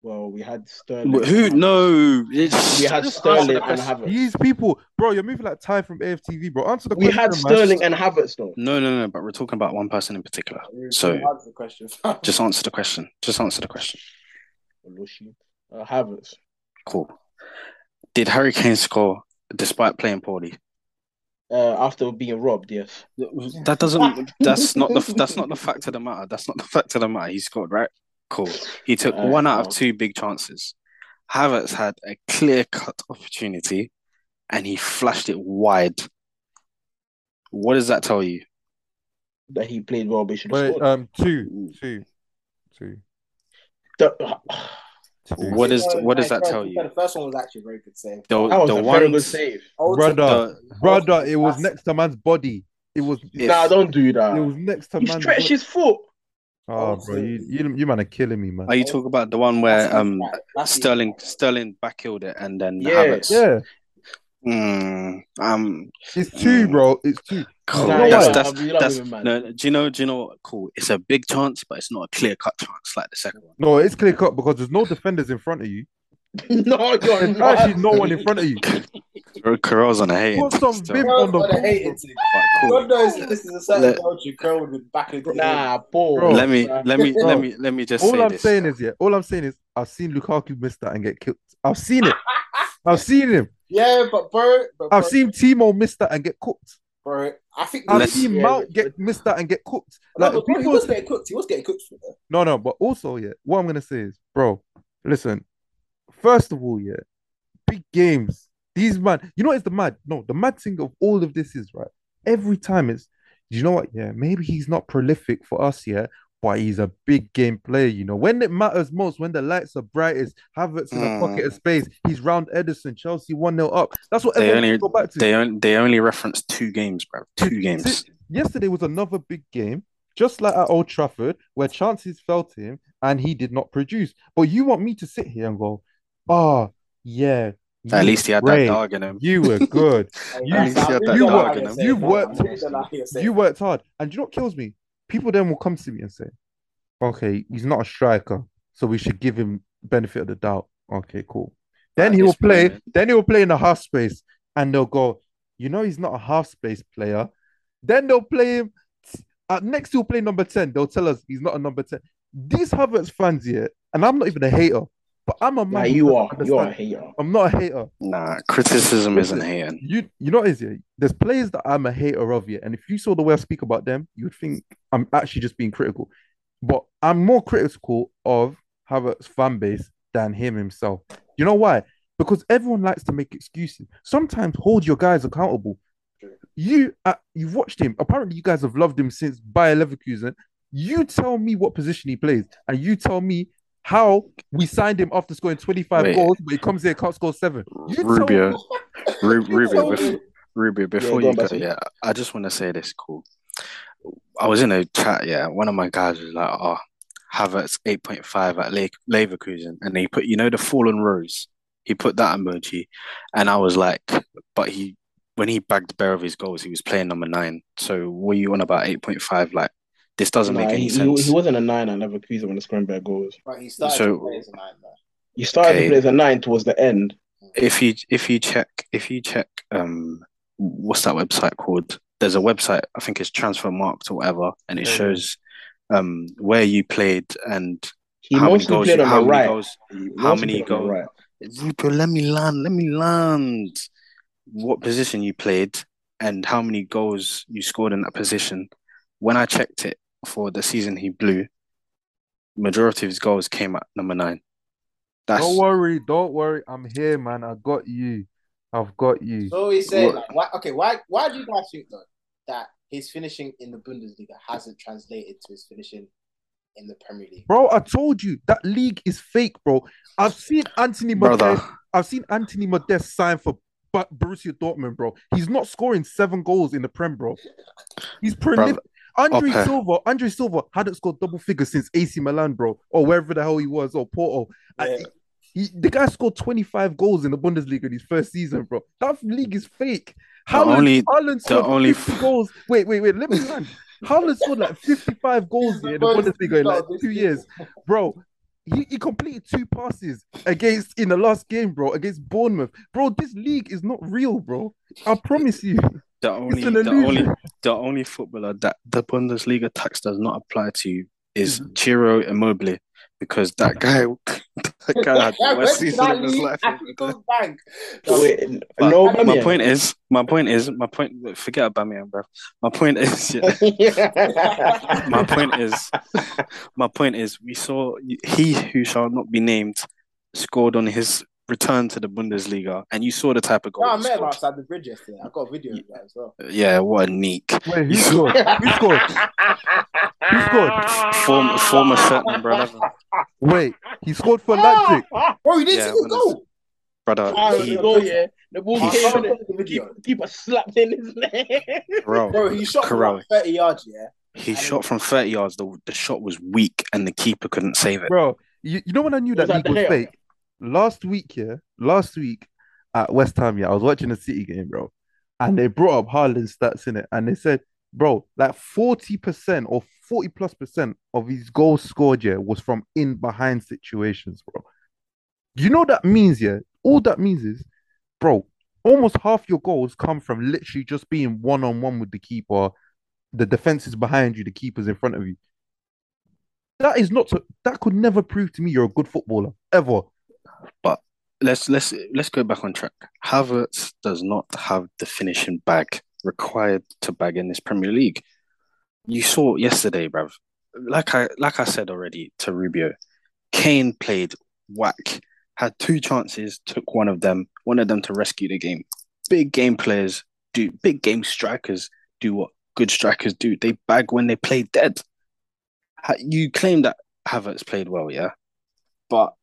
Well, we had Sterling. Wh- Who? No. It's, We had Sterling and. Havertz. These people, bro, you're moving like Ty from AFTV, bro. Answer the We question. had man. Sterling and Havertz though. No, no, no. But we're talking about one person in particular. So- answer the question. Just answer the question. Just answer the question. Uh, Havertz. Cool. Did Harry Kane score despite playing poorly? Uh, after being robbed, yes. That doesn't. That's not the. That's not the fact of the matter. That's not the fact of the matter. He scored, right? Cool. He took Uh, one out of two big chances. Havertz had a clear cut opportunity, and he flashed it wide. What does that tell you? That he played well, but he should have Wait, scored. um, two, two, two, The- two. What is? What does that first- tell you? The first one was actually a very good save. The that was the a very good save. Old Brother, The, brother, it was That's- next to man's body. It was. If- Nah, don't do that. It was next to He man's. stretched his foot. Oh, bro, you, you, you man are killing me, man. are you talking about the one where That's- um that's- Sterling Sterling backhilled it and then Yeah. Havertz? Yeah, Mm, um, It's two, Mm. bro. It's two. cool. Nah, know that's, that's, You that's, him, no, do you know? Do you know what? Cool. It's a big chance, but it's not a clear cut chance like the second one. No, it's clear cut because there's no defenders in front of you. no, you're There's not. actually no one in front of you. Carell's on a hate. Put some bib on the got a ball. hating thing. But God knows that this is a certain Let- country. Curl would be back in the Nah, Paul. Bro. Let me let me let me let me just All say I'm this. saying is, yeah, all I'm saying is, I've seen Lukaku miss that and get killed. I've seen it. I've seen him. Yeah, but bro, but bro, I've seen Timo miss that and get cooked. bro. I think I've seen Yeah, Mount get miss that and get cooked. No, Like but bro, he was getting cooked. He was getting cooked for no, no, but also, yeah, what I'm gonna say is, bro, listen. First of all, yeah, big games. These man, you know, what is the mad. No, the mad thing of all of this is right. Every time it's, you know what? Yeah, maybe he's not prolific for us, yet, but he's a big game player. You know, when it matters most, when the lights are brightest, Havertz in a Mm. pocket of space, he's round Ederson, Chelsea one 0 up. That's what They only go back to. they only they only referenced two games, bro. Two games. Yesterday was another big game, just like at Old Trafford, where chances fell to him and he did not produce. But you want me to sit here and go, oh, yeah. At least he had were that dog in him. You were good. You- At least he had that you dog worked- in him. you worked- You you worked hard. And do you know what kills me? People then will come to me and say, okay, he's not a striker, so we should give him benefit of the doubt. Okay, cool. Then At he will play, point- then he will play in the half space, and they'll go, you know, he's not a half space player. Then they'll play him uh, next. He'll play number 10. They'll tell us he's not a number 10. These Havertz fans here, and I'm not even a hater, but I'm a man. who you doesn't are. You are a hater. I'm not a hater. Nah, criticism isn't Listen, hating. You you know what it is yeah? There's players that I'm a hater of yeah, and if you saw the way I speak about them, you would think I'm actually just being critical. But I'm more critical of Havertz's fan base than him himself. You know why? Because everyone likes to make excuses. Sometimes hold your guys accountable. You uh, you've watched him. Apparently, you guys have loved him since Bayer Leverkusen. You tell me what position he plays, and you tell me how we signed him after scoring 25 Wait. goals, but he comes here can't score seven. You tell Rubio, Ru- Rubio, tell bef- me- Rubio, before go you go, yeah, I just want to say this. Cool. I was in a chat. Yeah, one of my guys was like, "Oh, Havertz eight point five at Le- Leverkusen," and he put, you know, the fallen rose. He put that emoji, and I was like, "But he, when he bagged bare of his goals, he was playing number nine. So were you on about eight point five? Like, this doesn't Nah, make any he, he, sense." he wasn't a nine at Leverkusen when the Scrumberg goals. But he started So- to play as a nine, though. He started Okay. to play as a nine towards the end. if you if you check if you check um what's that website called there's a website i think it's Transfermarkt or whatever and it Yeah, yeah. shows um where you played and He how many goals played you, on how the many right. goals He how many played on the goals right. Rupo, let me land let me land what position you played and how many goals you scored in that position when i checked it for the season he blew majority of his goals came at number nine that's Don't worry, don't worry. I'm here, man. I got you. I've got you. So he said, What- like, why, okay, why why do you guys think though that his finishing in the Bundesliga hasn't translated to his finishing in the Premier League? Bro, I told you that league is fake, bro. I've seen Anthony brother Modeste. I've seen Anthony Modeste sign for Bu- Borussia Dortmund, bro. He's not scoring seven goals in the Prem, bro. He's prolific. Andre Okay. Silva, Andre Silva hadn't scored double figures since AC Milan, bro, or wherever the hell he was, or Porto. And Yeah. he, the guy scored 25 goals in the Bundesliga in his first season, bro. That league is fake. Haaland, only- Haaland scored only 50 goals. Wait, wait, wait. Let me land. Haaland scored like 55 goals in the Bundesliga in like two years, bro. He, he completed two passes against in the last game, bro, against Bournemouth. Bro, this league is not real, bro. I promise you. The only, the only, the only footballer that the Bundesliga tax does not apply to is Ciro Immobile because that guy, that guy had the worst season of his life. lead? I go bank. Wait, no, my Aubameyang. point is, my point is, my point. Forget Aubameyang, bro. My point is, yeah, my point is, my point is, we saw he who shall not be named scored on his return to the Bundesliga, and you saw the type of goal. No, I met him scored. outside the bridge yesterday. I got a video of that as well. Yeah, what a neek. Wait, who scored? Who scored? Who scored? Former, former shirt number eleven, Wait, he scored for Leipzig. Bro, you didn't Yeah, see the goal. brother. Ah, He, the goal, yeah. The ball he came shot- the video. Keeper slapped in his leg. bro, Bro, he shot from Corral. like 30 yards, yeah. He shot from 30 yards. The, the shot was weak and the keeper couldn't save it. Bro, you, you know when I knew that that league was fake? Last week, yeah. Last week, at West Ham. Yeah, I was watching a City game, bro, and they brought up Haaland's stats in it, and they said, bro, like forty percent or forty plus percent of his goals scored yeah was from in behind situations, bro. You know what that means, yeah. All that means is, bro, almost half your goals come from literally just being one on one with the keeper. The defense is behind you, the keeper's in front of you. That is not to, that could never prove to me you're a good footballer ever. But let's let's let's go back on track. Havertz does not have the finishing bag required to bag in this Premier League. You saw yesterday, bruv. Like I like I said already to Rubio, Kane played whack, had two chances, took one of them, wanted them to rescue the game. Big game players do big game strikers do what good strikers do. They bag when they play dead. You claim that Havertz played well, yeah, but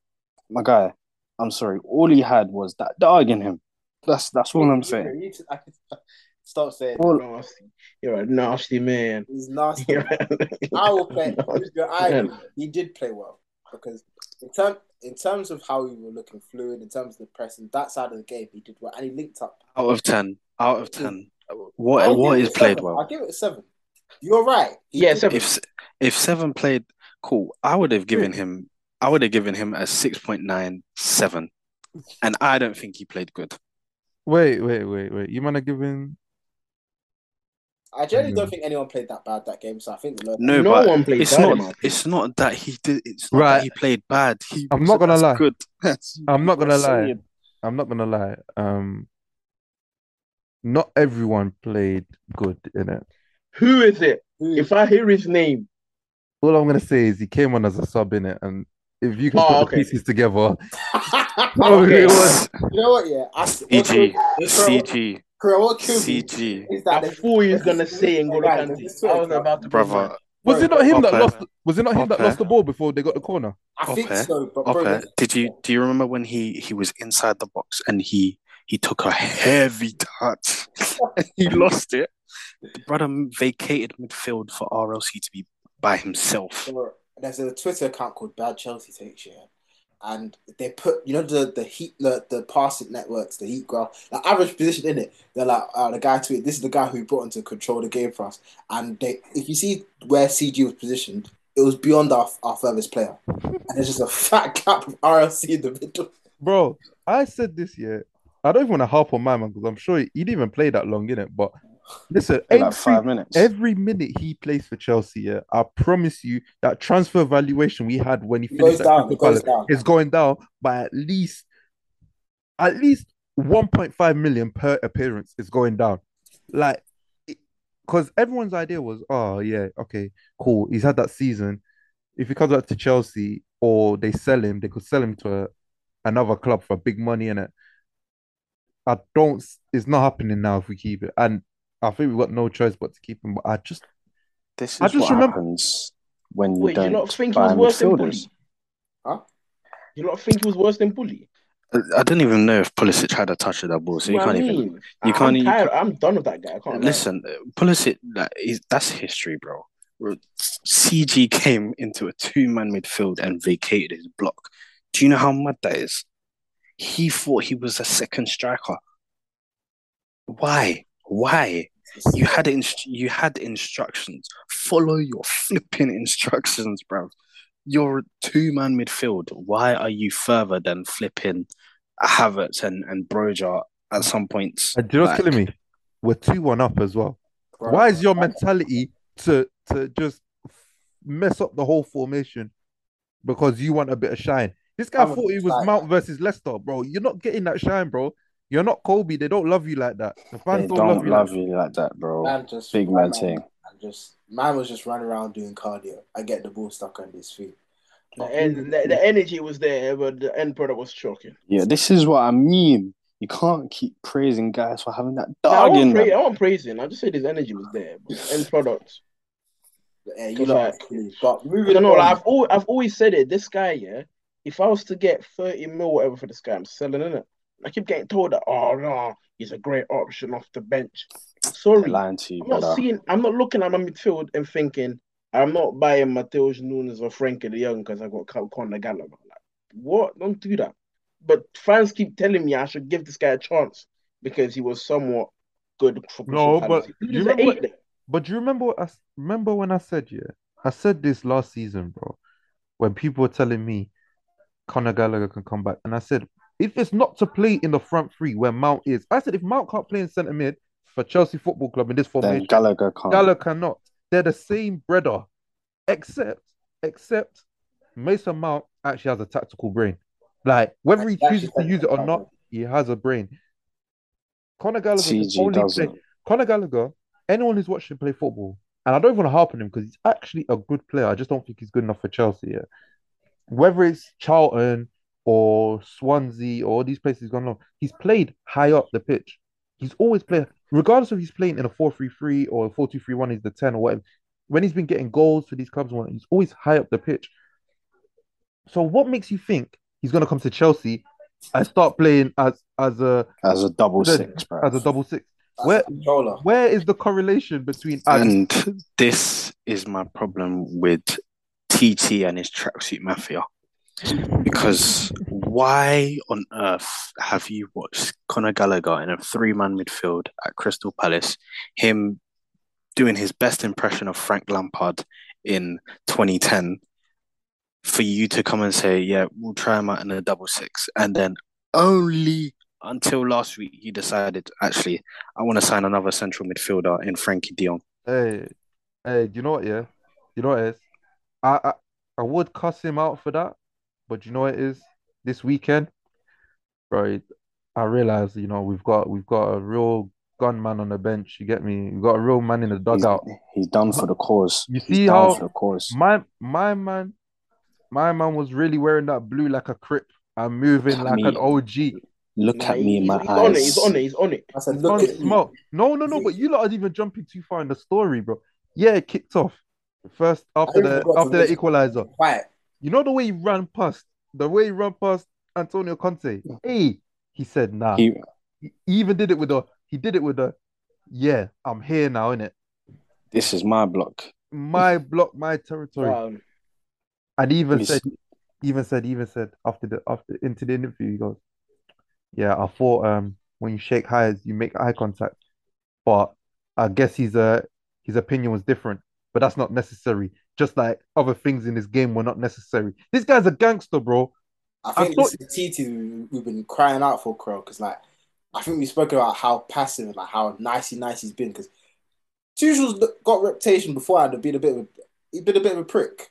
my guy, I'm sorry, all he had was that dog in him. That's that's all I'm saying. You- I could- Stop saying All- Nasty. You're a nasty man. he's nasty. You're I will play. nasty I He did play well because in term in terms of how he was looking fluid, in terms of the pressing, that side of the game, he did well, and he linked up. Out of ten, out of ten, I'll what give what it is a played well? I'll give it a seven. You're right. He Yeah, seven. If if seven played, cool. I would have given him. I would have given him a six point nine seven, and I don't think he played good. Wait, wait, wait, wait. You might have given I generally don't Mm. think anyone played that bad that game, so I think the. No, No but one played it's bad, in not. my. It's not that he did. It's not Right. that he played bad. He I'm was not gonna lie. Good. I'm not gonna lie. I'm not gonna lie. Um, not everyone played good in it. Who is it? Who- If I hear his name, All I'm gonna say is he came on as a sub in it, and if you can Oh, put the okay. pieces together, you Okay. it was. know what? Yeah, I, CG, What, CG, Correct, what CG, is I that they- thought he was gonna say N'Golo Right, Kante. this I was about to put brother. mine. Was it not him that Upper. lost? Was it not him that Upper. lost the ball before they got the corner? I think Okay. so, but bro, Did you do you remember when he he was inside the box and he he took a heavy touch and he lost it? The brother vacated midfield for RLC to be by himself. There's a Twitter account called Bad Chelsea Takes yeah, and they put you know the the heat the, the passing networks the heat graph the average position in it. They're like uh, the guy tweet this is the guy who brought him to control the game for us. And they if you see where CG was positioned, it was beyond our our furthest player, and there's just a fat gap of RLC in the middle. Bro, I said this year. I don't even want to harp on my man because I'm sure he, he didn't even play that long in it. But listen, In every, like five minutes. every minute he plays for Chelsea, yeah, I promise you that transfer valuation we had when he It finished goes down. Crystal It goes Palace down. is going down by at least at least 1.5 million per appearance is going down. Like because everyone's idea was, oh yeah, okay, cool. He's had that season. If he comes back to Chelsea or they sell him, they could sell him to a, another club for big money in it. I don't it's not happening now if we keep it. And I think we've got no choice but to keep him. But I just This is I just what remember- happens when you Wait, do you don't not think he buy was worse than Bully? Huh? You not think he was worse than Bully? I I don't even know if Pulisic had a touch of that ball, so you What can't I even. you I- can't- I'm you tired. I'm done with that guy. I can't. Listen, uh, Pulisic, like, he's, that's history, bro. CG came into a two-man midfield and vacated his block. Do you know how mad that is? He thought he was a second striker. Why? Why? You had inst- you had instructions. Follow your flipping instructions, bro. You're a two-man midfield. Why are you further than flipping Havertz and and Broja at some points? and do you know what's Like, killing me? We're two one up as well. Bro. Why is your mentality to to just mess up the whole formation because you want a bit of shine? This guy I'm thought he was shine. Mount versus Leicester, bro. You're not getting that shine, bro. You're not Kobe. They don't love you like that. The They fans don't, don't love you. love like you like that, bro. Man just Big ran man around thing. and just man was just running around doing cardio. I get the ball stuck under his feet. The, en- the, the energy was there, but the end product was shocking. Yeah, this is what I mean. You can't keep praising guys for having that No, I dog in wasn't them. I wasn't praising. I just said his energy was there. But the end product. Yeah, you Cause know, like- but I moving don't know. Like, I've always, I've always said it. This guy, yeah. If I was to get thirty mil, whatever for this guy, I'm selling in it. I keep getting told that. Oh no, he's a great option off the bench. They're Sorry, lying to you, I'm not brother. seeing. I'm not looking at my midfield and thinking I'm not buying Matheus Nunes or Frenkie de Jong because I got Con- Conor Gallagher. Like, what? Don't do that. but fans keep telling me I should give this guy a chance because he was somewhat good for No, Crystal but do you remember- But do you remember what I s- remember when I said yeah? I said this last season, bro. When people were telling me Conor Gallagher can come back, and I said if it's not to play in the front three where Mount is, I said if Mount can't play in centre mid for Chelsea Football Club in this Then formation, Gallagher can't. Gallagher cannot. They're the same brother, except except Mason Mount actually has a tactical brain. Like whether he chooses to use it or not, he has a brain. Conor Gallagher only play. Conor Gallagher, anyone who's watched him play football, and I don't want to harp on him because he's actually a good player. I just don't think he's good enough for Chelsea. Yeah. Whether it's Charlton or Swansea or these places he's gone on, he's played high up the pitch. He's always played, regardless if he's playing in a 4-3-3 or a 4-2-3-1, he's the 10 or whatever. When he's been getting goals for these clubs, and he's always high up the pitch. So what makes you think he's gonna come to Chelsea and start playing as as a As a double The- six, bro. as a double six? As where where is the correlation between as And this is my problem with TT and his tracksuit mafia. Because why on earth have you watched Conor Gallagher in a three man midfield at Crystal Palace, him doing his best impression of Frank Lampard in 2010, for you to come and say, Yeah, we'll try him out in a double six, and then only until last week you decided, actually, I want to sign another central midfielder in Frenkie de Jong. Hey, hey, you know what? Yeah, you know what it is. I, I I would cuss him out for that, but you know what it is. This weekend, bro, I realized you know we've got we've got a real gunman on the bench. You get me? We've got a real man in the He's, dugout. he's done for the cause. You see down how for the cause. my my man, my man was really wearing that blue like a crip and moving like me. an OG. Look at me in he's, my he's on it. eyes. He's on it. He's on it. I said, It's look at me. smoke. No, no, no. But you lot are even jumping too far in the story, bro. Yeah, it kicked off first after the after the mention- equalizer. Quiet. You know the way he ran past, the way he ran past Antonio Conte. Hey, he said, "Nah." He, He, he even did it with a. He did it with a. Yeah, I'm here now, innit? this is my block. My block, my territory. Wow. And even He's- said, even said, even said after the after into the interview, he goes, "Yeah, I thought um when you shake hands, you make eye contact, but I guess his uh his opinion was different, but that's not necessary. Just like other things in this game were not necessary. This guy's a gangster, bro. I I think thought- this is TT we- we've been crying out for Crow because like I think we spoke about how passive and like how nicey nice he's been because Tuchel's got reputation beforehand of being a bit of a he's been a bit of a prick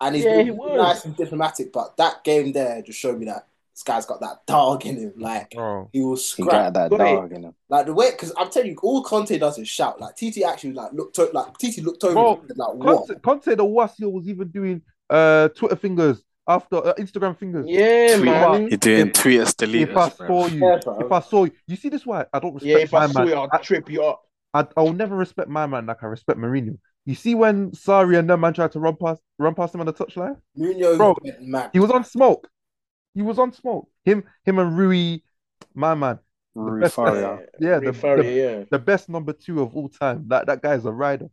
and he's Yeah, been he was. nice and diplomatic but that game there just showed me that this guy's got that dog in him like Bro, he will He scrap got that Wait. dog in him. like the way because I'm telling you all Conte does is shout like TT actually like looked o- like TT looked over Bro, and said, like what Conte, Conte the Wasio was even doing uh Twitter fingers after uh, Instagram fingers. Yeah, Tweet- man. You're doing If- tweeters, If I deleters, saw you, Yeah, if I saw you, you see this why I don't respect Yeah, if I my saw man. you, I'll I- trip you up. I, I will never respect my man like I respect Mourinho. You see when Sarri and them man tried to run past run past him on the touchline? Mourinho Bro, went mad He was on smoke. He was on smoke. Him him and Rui, my man. Rui best- Faria. Yeah, Rui the, Faria, the, yeah. the best number two of all time. That that guy is a rider.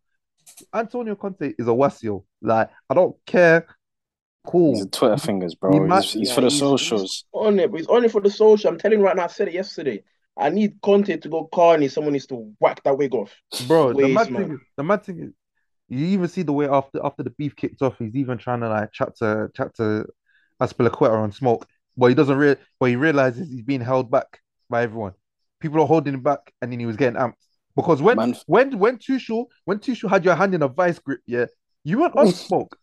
Antonio Conte is a Wasio. Like, I don't care. Cool. He's a Twitter fingers, He bro. might- He's, he's Yeah, for the he's- socials. on it, but he's on it for the social. I'm telling you right now, I said it yesterday. I need Conte to go Carney. Someone needs to whack that wig off. Bro, the Waste, mad man. thing is, the mad thing is, you even see the way after after the beef kicked off, he's even trying to like chat to chat to Azpilicueta on smoke, but he doesn't real, but he realizes he's being held back by everyone. People are holding him back, and then he was getting amped because when Man, when when Tuchel when Tuchel had your hand in a vice grip, yeah, you weren't on smoke.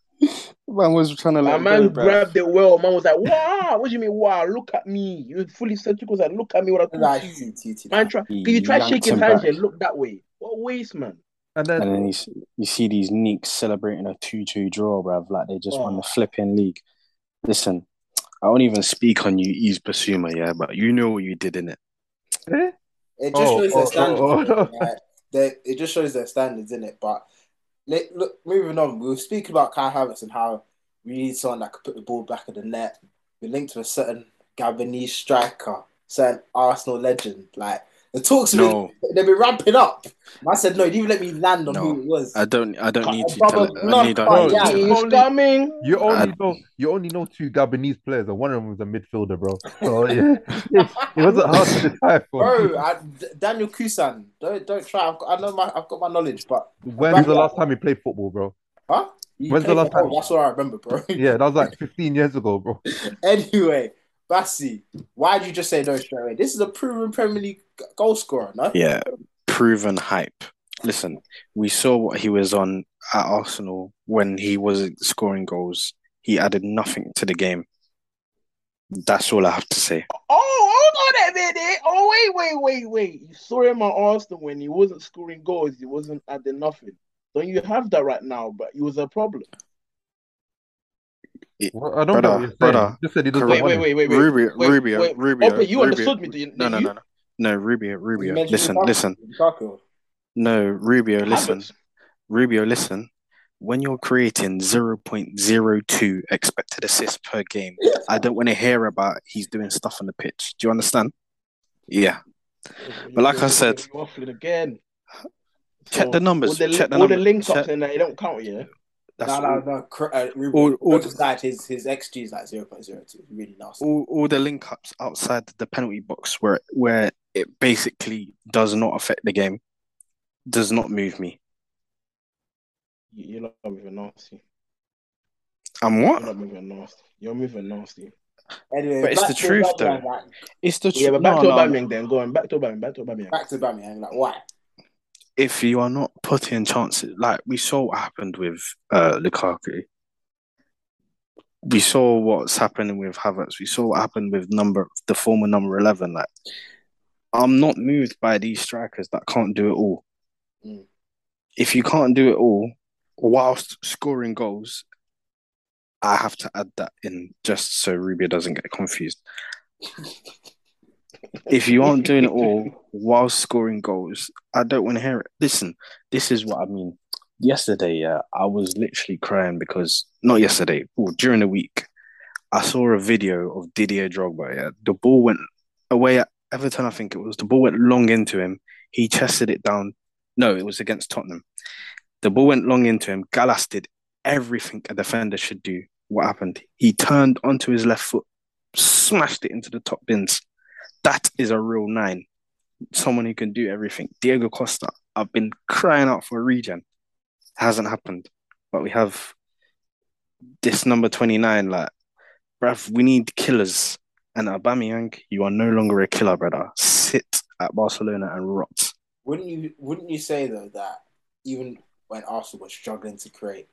man was trying to My man go, bro. grabbed it well. Man was like, "Wow, what do you mean? Wow, look at me." You fully said to was like, "Look at me, what I like told you." Man, try. He Can you try shaking hands back. and look that way? What a waste, man. And then, And then you, s- you see these Neeks celebrating a 2 2 draw, bruv. Like they just won Oh. the flipping league. Listen, I won't even speak on you, Yves Bissouma, yeah, but you know what you did in it. eh? It just Oh, shows oh, their standards. oh, oh. innit? Like, they- it just shows their standards in it. But let, look, moving on, we were speaking about Kai Havertz and how we need someone that could put the ball back in the net. We linked to a certain Gabonese striker, certain Arsenal legend. Like The talks No. been, they've been ramping up. I said no. You didn't even let me land on No. who it was. I don't. I don't need you Brother, to. I not need. quite, I need yeah. you to- He's Only- You only I- know you only know two Gabonese players, and one of them was a midfielder, bro. So yeah, it wasn't hard to decipher. Bro, I, D- Daniel Cousin. Don't don't try. I've got, I know my. I've got my knowledge, but When's the last time you played football, bro? huh? You When's the last for- time? That's what I remember, bro. Yeah, that was like 15 years ago, bro. anyway, Bassi, why did you just say no straight away? This is a proven Premier League g- goal scorer, no? Yeah, proven hype. Listen, we saw what he was on at Arsenal when he wasn't scoring goals. He added nothing to the game. That's all I have to say. Oh, hold on a minute. Oh, wait, wait, wait, wait. You saw him at Arsenal when he wasn't scoring goals. He wasn't adding nothing. Don't you have that right now? But he was a problem. Well, I don't know Brother, what you're brother, You just said he doesn't Wait, want wait, it. wait, wait, wait. Rubio, wait, Rubio, wait. Rubio. Okay, you Rubio. understood me, didn't No, no, no, no. No, Rubio, You Rubio. Listen, Lukaku, listen. Lukaku. No, Rubio, listen. Havertz. Rubio, listen. When you're creating 0.02 expected assists per game, I don't want to hear about he's doing stuff on the pitch. Do you understand? Yeah. But like I said- again. Check the numbers, All the, check the all the numbers, link ups check- and that, they don't count, yeah. That's no, all, no, no. Cr- Uh, Ruben, All- all- all, side, his his XG is like zero point zero two. Really nasty. all, all the link ups outside the penalty box where where it basically does not affect the game does not move me. You- You're not moving nasty. I'm what? You're not moving nasty. You're moving nasty. Anyway, But it's the truth, though. Like, It's the truth. Yeah, truth. but back No, to no, Aubameyang then. Go on. Back to Aubameyang. Back to Aubameyang. back to Aubameyang. Like, why? If you are not putting chances, like we saw what happened with uh, Lukaku, we saw what's happening with Havertz, we saw what happened with number the former number eleven. Like, I'm not moved by these strikers that can't do it all. Mm. If you can't do it all whilst scoring goals, I have to add that in just so Rubio doesn't get confused. if you aren't doing it all while scoring goals, I don't want to hear it. Listen, this is what I mean. Yesterday, yeah, I was literally crying because not yesterday, oh, during the week, I saw a video of Didier Drogba. Yeah, the ball went away at Everton, I think it was. The ball went long into him. He chested it down. No, it was against Tottenham. The ball went long into him. Gallas did everything a defender should do. What happened? He turned onto his left foot, smashed it into the top bins. That is a real nine. Someone who can do everything. Diego Costa. I've been crying out for a regen. Hasn't happened. But we have this number 29. Like, bruv, we need killers. And Aubameyang, you are no longer a killer, brother. Sit at Barcelona and rot. Wouldn't you? Wouldn't you say though that even when Arsenal was struggling to create,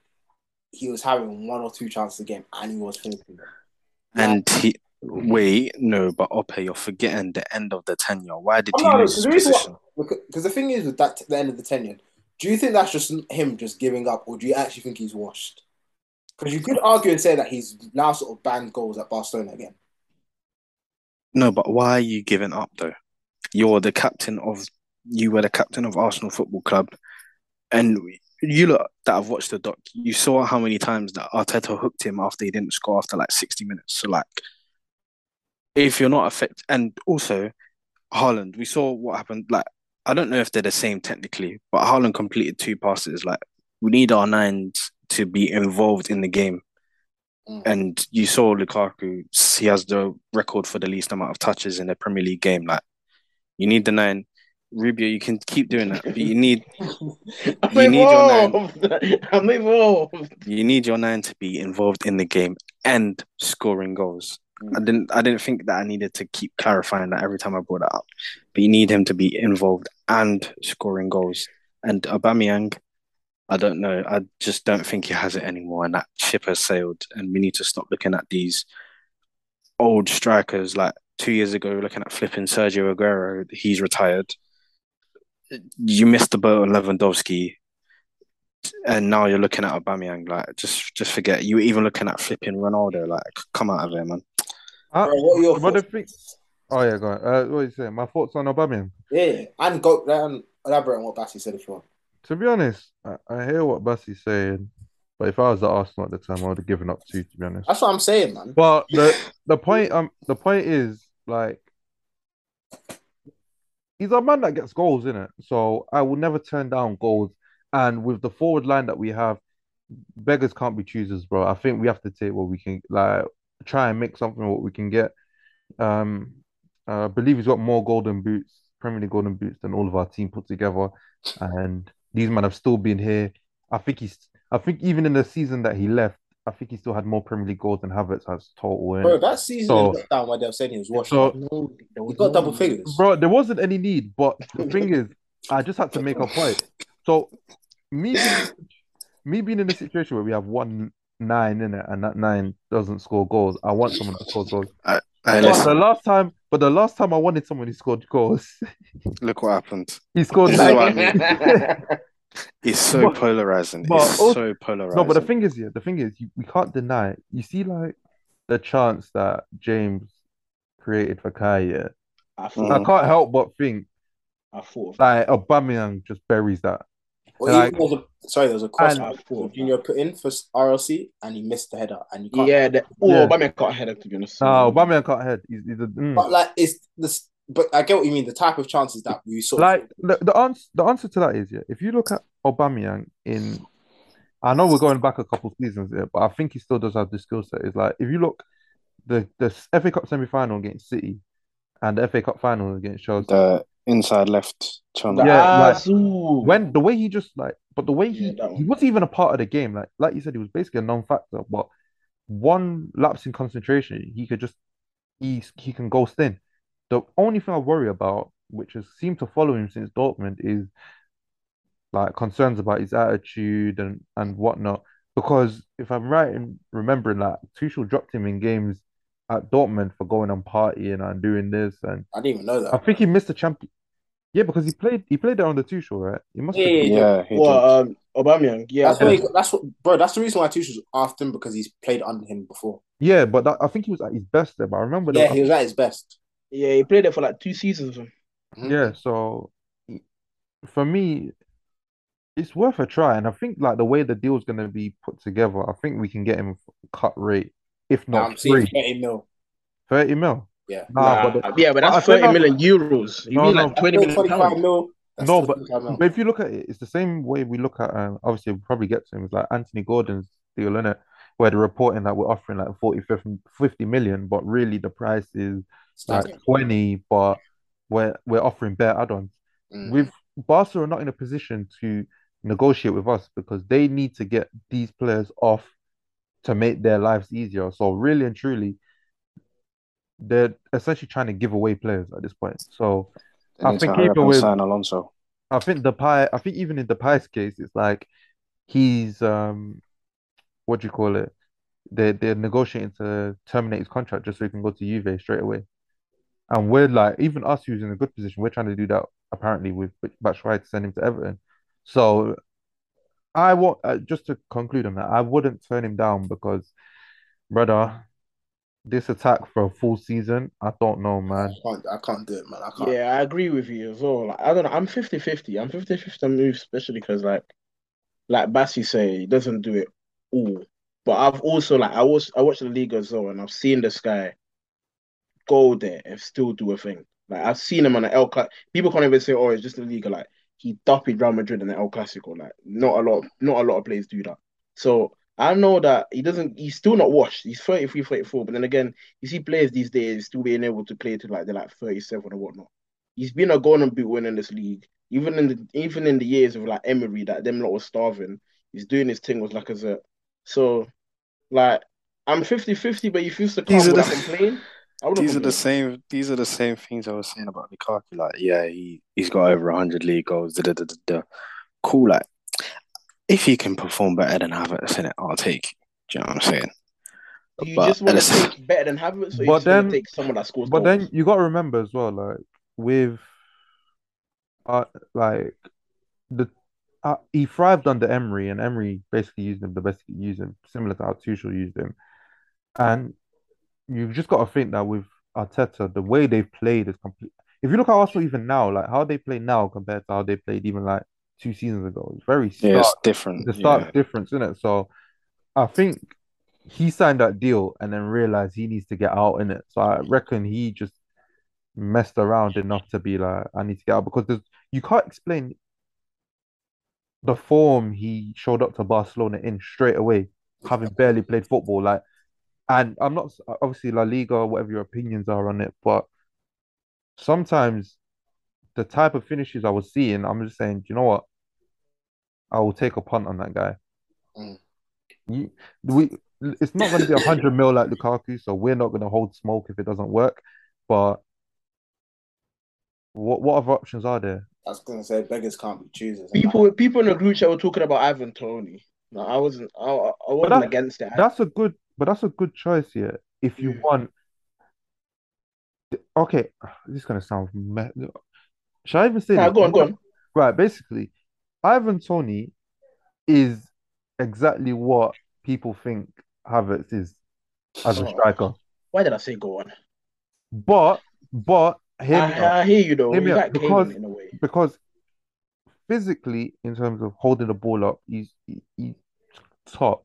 he was having one or two chances a game and he was finishing them. And he wait, no, but Ope, you're forgetting the end of the tenure. Why did Oh, he no, his position? Because the thing is with that the end of the tenure, do you think that's just him just giving up, or do you actually think he's washed? Because you could argue and say that he's now sort of banned goals at Barcelona again. No, but why are you giving up though? You're the captain of you were the captain of Arsenal Football Club, and you look that have watched the doc, you saw how many times that Arteta hooked him after he didn't score after like 60 minutes. So like if you're not affected and also Haaland, we saw what happened. Like I don't know if they're the same technically, but Haaland completed two passes. Like we need our nines to be involved in the game. Mm. And you saw Lukaku, he has the record for the least amount of touches in a Premier League game. Like, you need the nine. Rubio, you can keep doing that, but you need I'm You need your nine. I'm involved. you need your nine to be involved in the game and scoring goals. I didn't I didn't think that I needed to keep clarifying that every time I brought it up. But you need him to be involved and scoring goals. And Aubameyang, I don't know. I just don't think he has it anymore, and that ship has sailed. And we need to stop looking at these old strikers. Like two years ago, looking at flipping Sergio Aguero. He's retired. You missed the boat on Lewandowski, and now you're looking at Aubameyang. Like, just just forget. You were even looking at flipping Ronaldo. Like, come out of it, man. Uh, Bro, what are your but the thoughts? thing, oh yeah, go on. Uh, what are you saying? My thoughts on Aubameyang. Yeah, and go and elaborate on what Bassi said if you want. To be honest, I, I hear what Bassie's saying, but if I was at Arsenal at the time, I would have given up two. To be honest, That's what I'm saying, man. but the the point um the point is like he's a man that gets goals in it. So I will never turn down goals. And with the forward line that we have, beggars can't be choosers, bro. I think we have to take what we can, like try and make something what we can get. Um, uh, I believe he's got more golden boots, Premier League golden boots than all of our team put together. And these men have still been here. I think he's. I think even in the season that he left, I think he still had more Premier League goals than Havertz has total. innit? Bro, that season So- in lockdown where they were saying he was washed. So- No, he got no- double figures. Bro, there wasn't any need, but the thing is, I just had to make a point. So me being, me being in a situation where we have one nine in it and that nine doesn't score goals, I want someone that scores goals. Hey, But the last time, but the last time I wanted someone who scored goals, look what happened. he scored This is what I mean. It's so But- polarizing. but It's also- so polarizing. No, but the thing is, yeah, the thing is, you, we can't deny. It. You see, like the chance that James created for Kai. Yeah, I mm. thought, I can't help but think I thought, like Aubameyang just buries that. Or Like- there was a, sorry, there was a cross And- that Jorginho put in for RLC and he missed the header and you can't. yeah, the, oh, Yeah. Aubameyang got ahead of to be honest. No, Aubameyang can't head. He's, he's a, mm. But like it's this. But I get what you mean. The type of chances that we sort of Like the, the answer the answer to that is yeah. If you look at Aubameyang in, I know we're going back a couple seasons here, but I think he still does have the skill set. Is like if you look the the FA Cup semi final against City and the FA Cup final against Chelsea. the inside left channel. Yeah, ah, like, when the way he just like, but the way he Yeah, he wasn't even a part of the game. Like like you said, he was basically a non-factor. But one lapse in concentration, he could just he he can ghost in. The only thing I worry about, which has seemed to follow him since Dortmund, is like concerns about his attitude and and whatnot. Because if I'm right in remembering, like Tuchel dropped him in games at Dortmund for going on partying and doing this, and I didn't even know that. I think he missed the champion. Yeah, because he played he played there on the Tuchel, right? He must Yeah, yeah, yeah. Yeah, he did. Well, um, Aubameyang, yeah, That's, why he, that's what, bro. That's the reason why Tuchel's after him because he's played under him before. Yeah, but that, I think he was at his best there. But I remember, Yeah, there, he was at his best. yeah, he played there for like two seasons. Mhm. yeah. So for me, it's worth a try, and I think like the way the deal's gonna be put together, I think we can get him cut rate, if Now not I'm seeing free, 30 mil. thirty mil. Yeah. Nah, Nah, but the- yeah, but that's think thirty that's- euros. You No, mean no. like twenty million 25 pounds? mil. No, but But if you look at it, it's the same way we look at um obviously we'll probably get to him. It's like Anthony Gordon's deal, in it, where they're reporting that we're offering like 40, 50, 50 million, but really the price is like 20, but we're we're offering bare add-ons. Mm. With Barca are not in a position to negotiate with us because they need to get these players off to make their lives easier. So really and truly, they're essentially trying to give away players at this point. So They I think to hurry up even with- sign Alonso. I think the pie. I think even in the Pies case, it's like he's um, what do you call it? They they're negotiating to terminate his contract just so he can go to Juve straight away. And we're like, even us who's in a good position, we're trying to do that apparently with Batshuayi to send him to Everton. So I want uh, just to conclude on that, I wouldn't turn him down because, brother, this attack for a full season, I don't know, man. I can't, I can't do it, man. I can't. Yeah, I agree with you as well. Like, I don't know. I'm 50-50. I'm 50-50 on moves, especially because like like Bassi say, he doesn't do it all. But I've also like I was I watched the league as well and I've seen this guy go there and still do a thing. Like I've seen him on the El Cla- people can't even say, oh, it's just the league. Like he duppied Real Madrid in the El Clasico. Like not a lot not a lot of players do that. So I know that he doesn't he's still not washed. He's 33, 34. But then again, you see players these days still being able to play to like they're like 37 or whatnot. He's been a golden boot winner in this league. Even in the even in the years of like Emery, that them lot was starving. He's doing his thing with like a So like I'm 50-50, but if you used to come are I complain? I These are the same. These are the same things I was saying about Lukaku. Like, yeah, he he's got over hundred league goals. Da, da, da, da. Cool. Like, if he can perform better than Havertz in it, I'll take. Do you know what I'm saying? You But just want to take better than Havertz, or you But just then- to take someone that scores But goals? then you got to remember as well, like with, uh, like the uh, he thrived under Emery, and Emery basically used him the best he could use him, similar to how Tuchel used him. And you've just got to think that with Arteta, the way they've played is complete. If you look at Arsenal even now, like how they play now compared to how they played even like two seasons ago, it's very Yeah, it's stark. different. The stark Yeah. difference, isn't it? So I think he signed that deal and then realized he needs to get out in it. So I reckon he just messed around enough to be like, I need to get out because there's you can't explain the form he showed up to Barcelona in straight away, having barely played football. Like, and I'm not obviously La Liga, whatever your opinions are on it, but sometimes the type of finishes I was seeing, I'm just saying, you know what? I will take a punt on that guy. Mm. You, we, it's not going to be a hundred mil like Lukaku, so we're not going to hold smoke if it doesn't work. But what what other options are there? I was gonna say beggars can't be choosers. People people in the group chat were talking about Ivan Toney. No, I wasn't. I, I wasn't that- against it. That's a good, but that's a good choice here. If you Mm. want, okay, this is gonna sound. Me- Should I even say Nah, this? go on, go on. Right, basically, Ivan Toney is exactly what people think Havertz is as a Oh. striker. Why did I say go on? But but hear me out. I, I hear you though. Hear me You because- in a way. because physically, in terms of holding the ball up, he's he, he's top,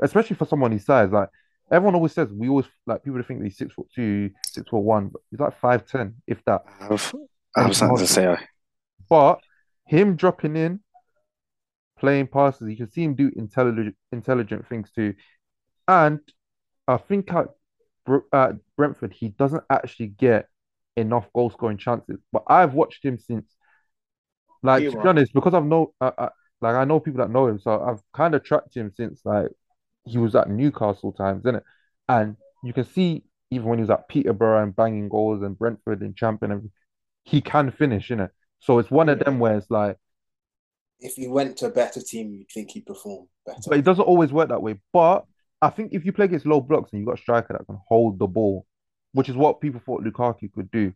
especially for someone his size. Like everyone always says, we always like people to think he's six foot two, six foot one, but he's like five ten, if that. I have, I have something to say. But him dropping in, playing passes, you can see him do intelligent intelligent things too. And I think at, at Brentford, he doesn't actually get enough goal scoring chances. But I've watched him since, like to be honest, because I've know, like I know people that know him, so I've kind of tracked him since like he was at Newcastle times, innit? And you can see even when he was at Peterborough and banging goals and Brentford and champion, he can finish, innit? So it's one of them where it's like, If he went to a better team, you'd think he'd perform better. but it doesn't always work that way. But I think if you play against low blocks and you've got a striker that can hold the ball, which is what people thought Lukaku could do,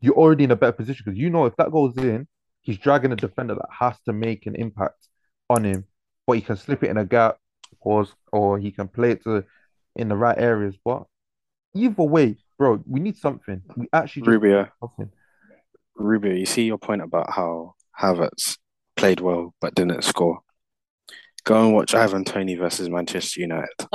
you're already in a better position because you know if that goes in, he's dragging a defender that has to make an impact on him, but he can slip it in a gap, or or he can play it to in the right areas. But either way, bro, we need something. We actually just Rubio, need something. Rubio, you see your point about how Havertz played well but didn't score. Go and watch Ivan Toney versus Manchester United.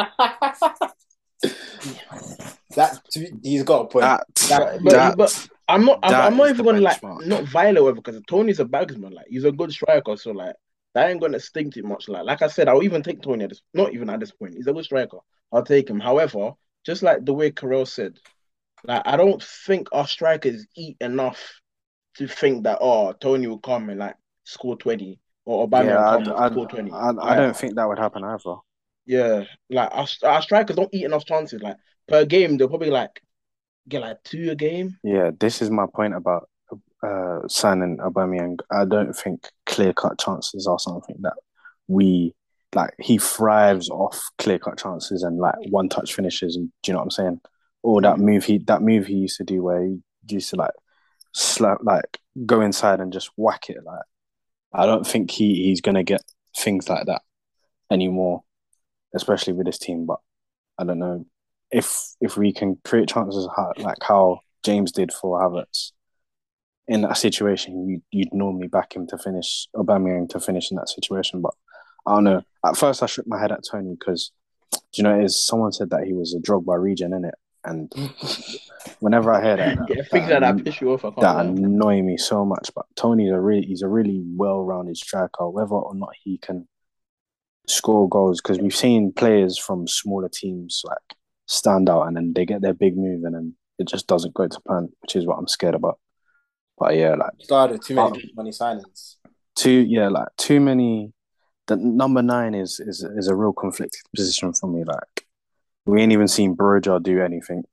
that he's got a point. That, That- but- that, but- I'm not. I'm, I'm not even gonna like benchmark. not violate because Toney's a bagsman. Like he's a good striker, so like that ain't gonna sting too much. Like like I said, I'll even take Toney at this. Not even at this point. He's a good striker. I'll take him. However, just like the way Carell said, like I don't think our strikers eat enough to think that oh Toney will come and like score twenty or Aubameyang yeah, will come I, and score twenty. I, I, I don't think that would happen either. Yeah, like our, our strikers don't eat enough chances. Like per game, they'll probably like get like two a game. Yeah, this is my point about uh, signing Aubameyang. I don't think clear cut chances are something that we like. He thrives off clear cut chances and like one touch finishes. And do you know what I'm saying? Or that move he that move he used to do where he used to like slap like go inside and just whack it. Like I don't think he he's gonna get things like that anymore, especially with this team. But I don't know if if we can create chances how, like how James did for Havertz in that situation, you you'd normally back him to finish Aubameyang to finish in that situation. But I don't know. At first, I shook my head at Toney because you know is someone said that he was a drug by region in it, and whenever I hear that, Yeah, things like that um, piss you off. I can't that annoy me so much. But Toney's a really he's a really well rounded striker, whether or not he can score goals. Because we've seen players from smaller teams like stand out and then they get their big move and then it just doesn't go to plan, which is what I'm scared about. But yeah, like Started too many Oh. money signings. too yeah, like too many the number nine is is is a real conflicted position for me. Like we ain't even seen Broja do anything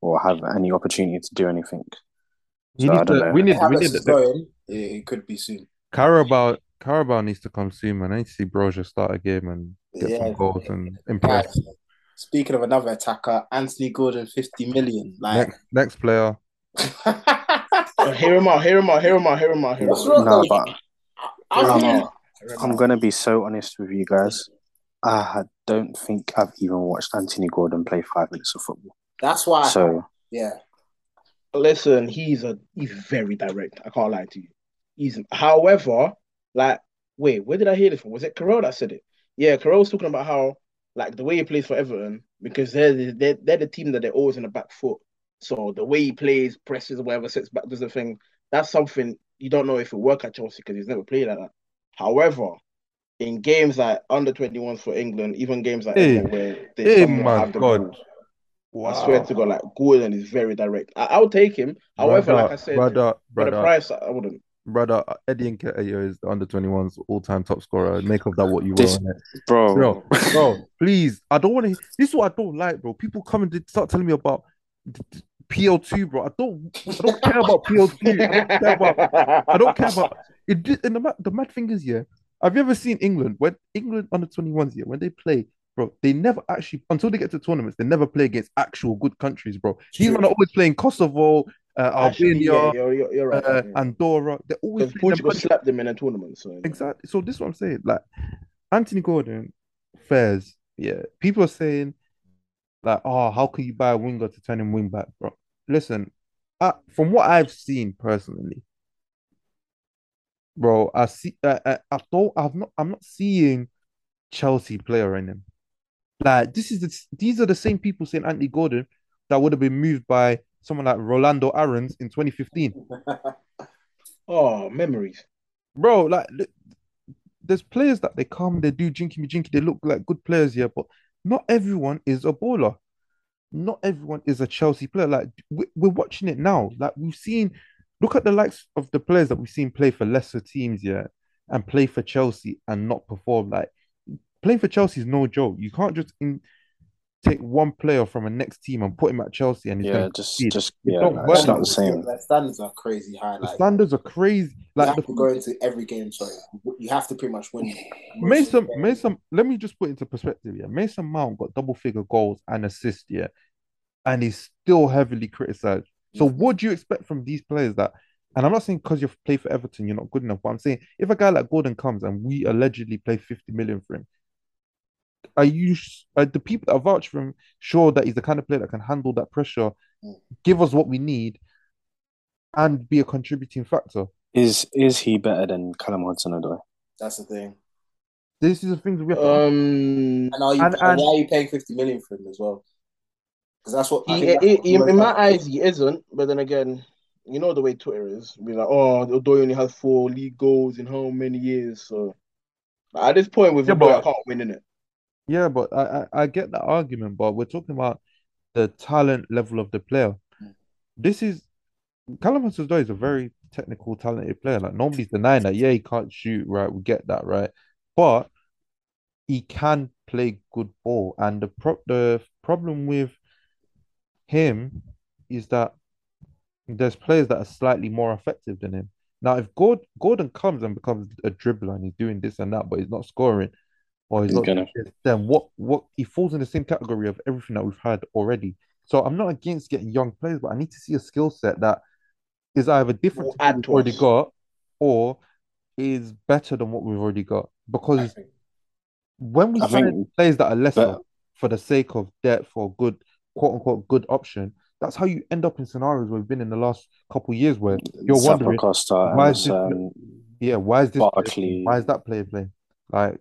or have any opportunity to do anything. He So I to, we need we Havertz need is going. It, it could be soon. Carabao Carabao needs to come soon, man. I need to see Broja start a game and get Yeah. some goals and impress. Guys, speaking of another attacker, Anthony Gordon, fifty million. Like, Next next player. Hear him out. Hear him out. Hear him out. Hear him out. Hear him What's out. wrong? No, but I'm I'm, thinking- Hear him I'm gonna be so honest with you guys. I don't think I've even watched Anthony Gordon play five minutes of football. that's why. So yeah, Listen, he's a he's very direct. I can't lie to you. He's however, like, wait, where did I hear this from? Was it Carell that said it? Yeah, Carell was talking about how like the way he plays for Everton because they're the- they're, they're the team that they're always in the back foot. So the way he plays, presses, or whatever, sits back, does the thing. That's something you don't know if it'll work at Chelsea because he's never played like that. However, in games like under 21s for England, even games like Hey, England where they hey, somewhat my have the God. ball, I swear to God, like Gordon is very direct. I, I'll take him. However, brother, like I said, brother, for the brother, price, I wouldn't. brother, Eddie Nketiah is the under 21's all-time top scorer. Make of that what you will. This- innit? bro. Bro, bro, please. I don't want to. This is what I don't like, bro. People come and start telling me about d- d- PL2, bro. I don't. I don't care about PL2. I don't care about. I don't care about. It. did- And the mad, the mad thing is, yeah. Have you ever seen England when England under 21s, yeah, when they play, bro? They never actually until they get to tournaments, they never play against actual good countries, bro. These men are always playing Kosovo, uh, Actually, yeah, Albania, you're, you're, you're right. uh, yeah. Andorra. They're always them Portugal countries. slapped them in a tournament. So yeah. Exactly. So this is what I'm saying. Like Anthony Gordon, Fairs, yeah. People are saying like, oh, how can you buy a winger to turn him wing back, bro? Listen, I, from what I've seen personally, bro, I see. I, I, I don't. I've not. I'm not seeing Chelsea player in him. Like this is the, these are the same people saying Anthony Gordon that would have been moved by someone like Rolando Aarons in 2015. Oh, memories. bro. Like, there's players that they come, they do jinky me jinky, they look like good players here, but not everyone is a baller. Not everyone is a Chelsea player. Like, we're watching it now. Like, we've seen, look at the likes of the players that we've seen play for lesser teams, yeah, and play for Chelsea and not perform. Like, playing for Chelsea is no joke. You can't just in, take one player from a next team and put him at Chelsea and he's Yeah, gonna just succeed. just It yeah, don't like, work it's not the same. Their standards are crazy high. The Like standards are crazy. you Like have the to go into every game. Sorry, you have to pretty much win. Mason. Mason, let me just put into perspective. Yeah, Mason Mount got double figure goals and assists. Yeah, and he's still heavily criticized. So, what do you expect from these players that? And I'm not saying because you've played for Everton, you're not good enough. But I'm saying if a guy like Gordon comes and we allegedly play 50 million for him, are you are the people that vouch for him sure that he's the kind of player that can handle that pressure, give us what we need, and be a contributing factor? Is is he better than Callum Hudson-Odoi? That's the thing. This is the things we have to. Um, And are you? And- And, and- why are you paying fifty million for him as well? Because that's what I he, that's he- what he- in my eyes, he isn't. But then again, you know the way Twitter is. Be like, oh, Odoi only has four league goals in how many years? So at this point with Yeah, Odoi, but- I can't win in it. Yeah, but I, I, I get that argument, but we're talking about the talent level of the player. This is Callum Hudson-Odoi is a very technical, talented player. Like nobody's denying that. Yeah, he can't shoot, right? We get that, right? But he can play good ball. And the pro the problem with him is that there's players that are slightly more effective than him. Now, if Gord Gordon comes and becomes a dribbler and he's doing this and that, but he's not scoring, or he's He's not gonna- then what what he falls in the same category of everything that we've had already. So I'm not against getting young players, but I need to see a skill set that is either different to what we've already us. got or is better than what we've already got. Because when we sign players that are lesser but- for the sake of depth or good quote unquote good option, that's how you end up in scenarios where we've been in the last couple of years where you're wondering Zappacosta why is this- um, yeah, why is this player Barkley. why is that player playing? Like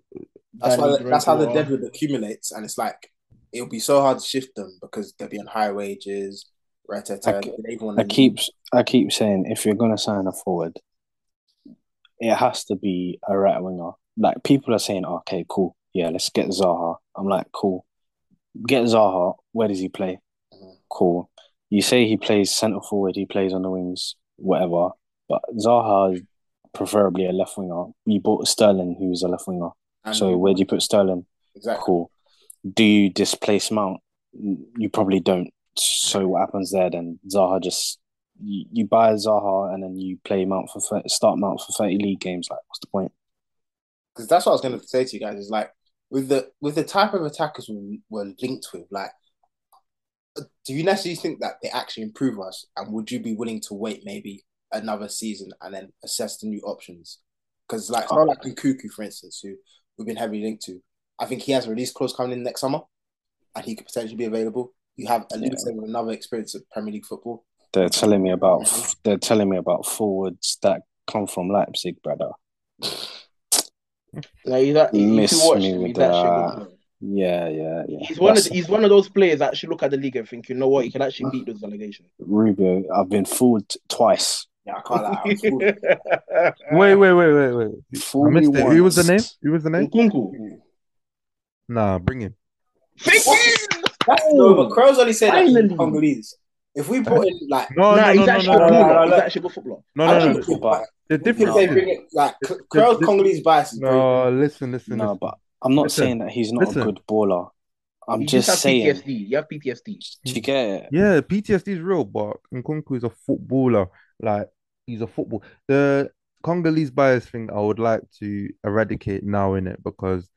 That's why. Danny That's how the Drinkwater. deadwood accumulates, and it's like it'll be so hard to shift them because they'll be on high wages. Right, I ke- I keep I keep saying if you're gonna sign a forward, it has to be a right winger. Like people are saying, okay, cool, yeah, let's get Zaha. I'm like, cool, get Zaha. Where does he play? Mhm. Cool. You say he plays centre forward, he plays on the wings, whatever. But Zaha is preferably a left winger. You bought Sterling, who's a left winger. So where do you put Sterling? exactly? Cool. Do you displace Mount? You probably don't. So what happens there then? Zaha just you, you buy Zaha and then you play Mount for 30, start Mount for thirty league games. Like, what's the point? because that's what I was going to say to you guys is like with the with the type of attackers we were linked with, like, do you necessarily think that they actually improve us, and would you be willing to wait maybe another season and then assess the new options? Because like someone like Nkunku, for instance, who we've been heavily linked to, I think he has a release clause coming in next summer, and he could potentially be available. You have least with another experience of Premier League football. They're telling me about mm-hmm. they're telling me about forwards that come from Leipzig, brother. Like, he's that, if Miss you watch me with he's that. Yeah, yeah, yeah. He's one of That's- the, he's one of those players that should look at the league and think, you know what, he can actually beat those allegations. Rubio. I've been fooled twice. Yeah, I can't lie. I fooled. Wait, wait, wait, wait, wait. I missed me it. Who was the name? Who was the name? Nkunku. Nah, bring him. Thank you. That's, no, but Crow's only saying that he's Congolese. If we brought in like, No, nah, no, he's no, actually no, a no, good no, no, footballer. no, He's no. actually a good footballer. no, I no, don't no. think but- The difference they bring it like Crow's the- Congolese bias is no. Listen, listen, No, listen. but I'm not Listen, saying that he's not listen. a good baller. I'm You just have saying. PTSD. You have PTSD. Do you get it? Yeah, PTSD is real, but Nkunku is a footballer. Like he's a football. The Congolese bias thing I would like to eradicate now in it because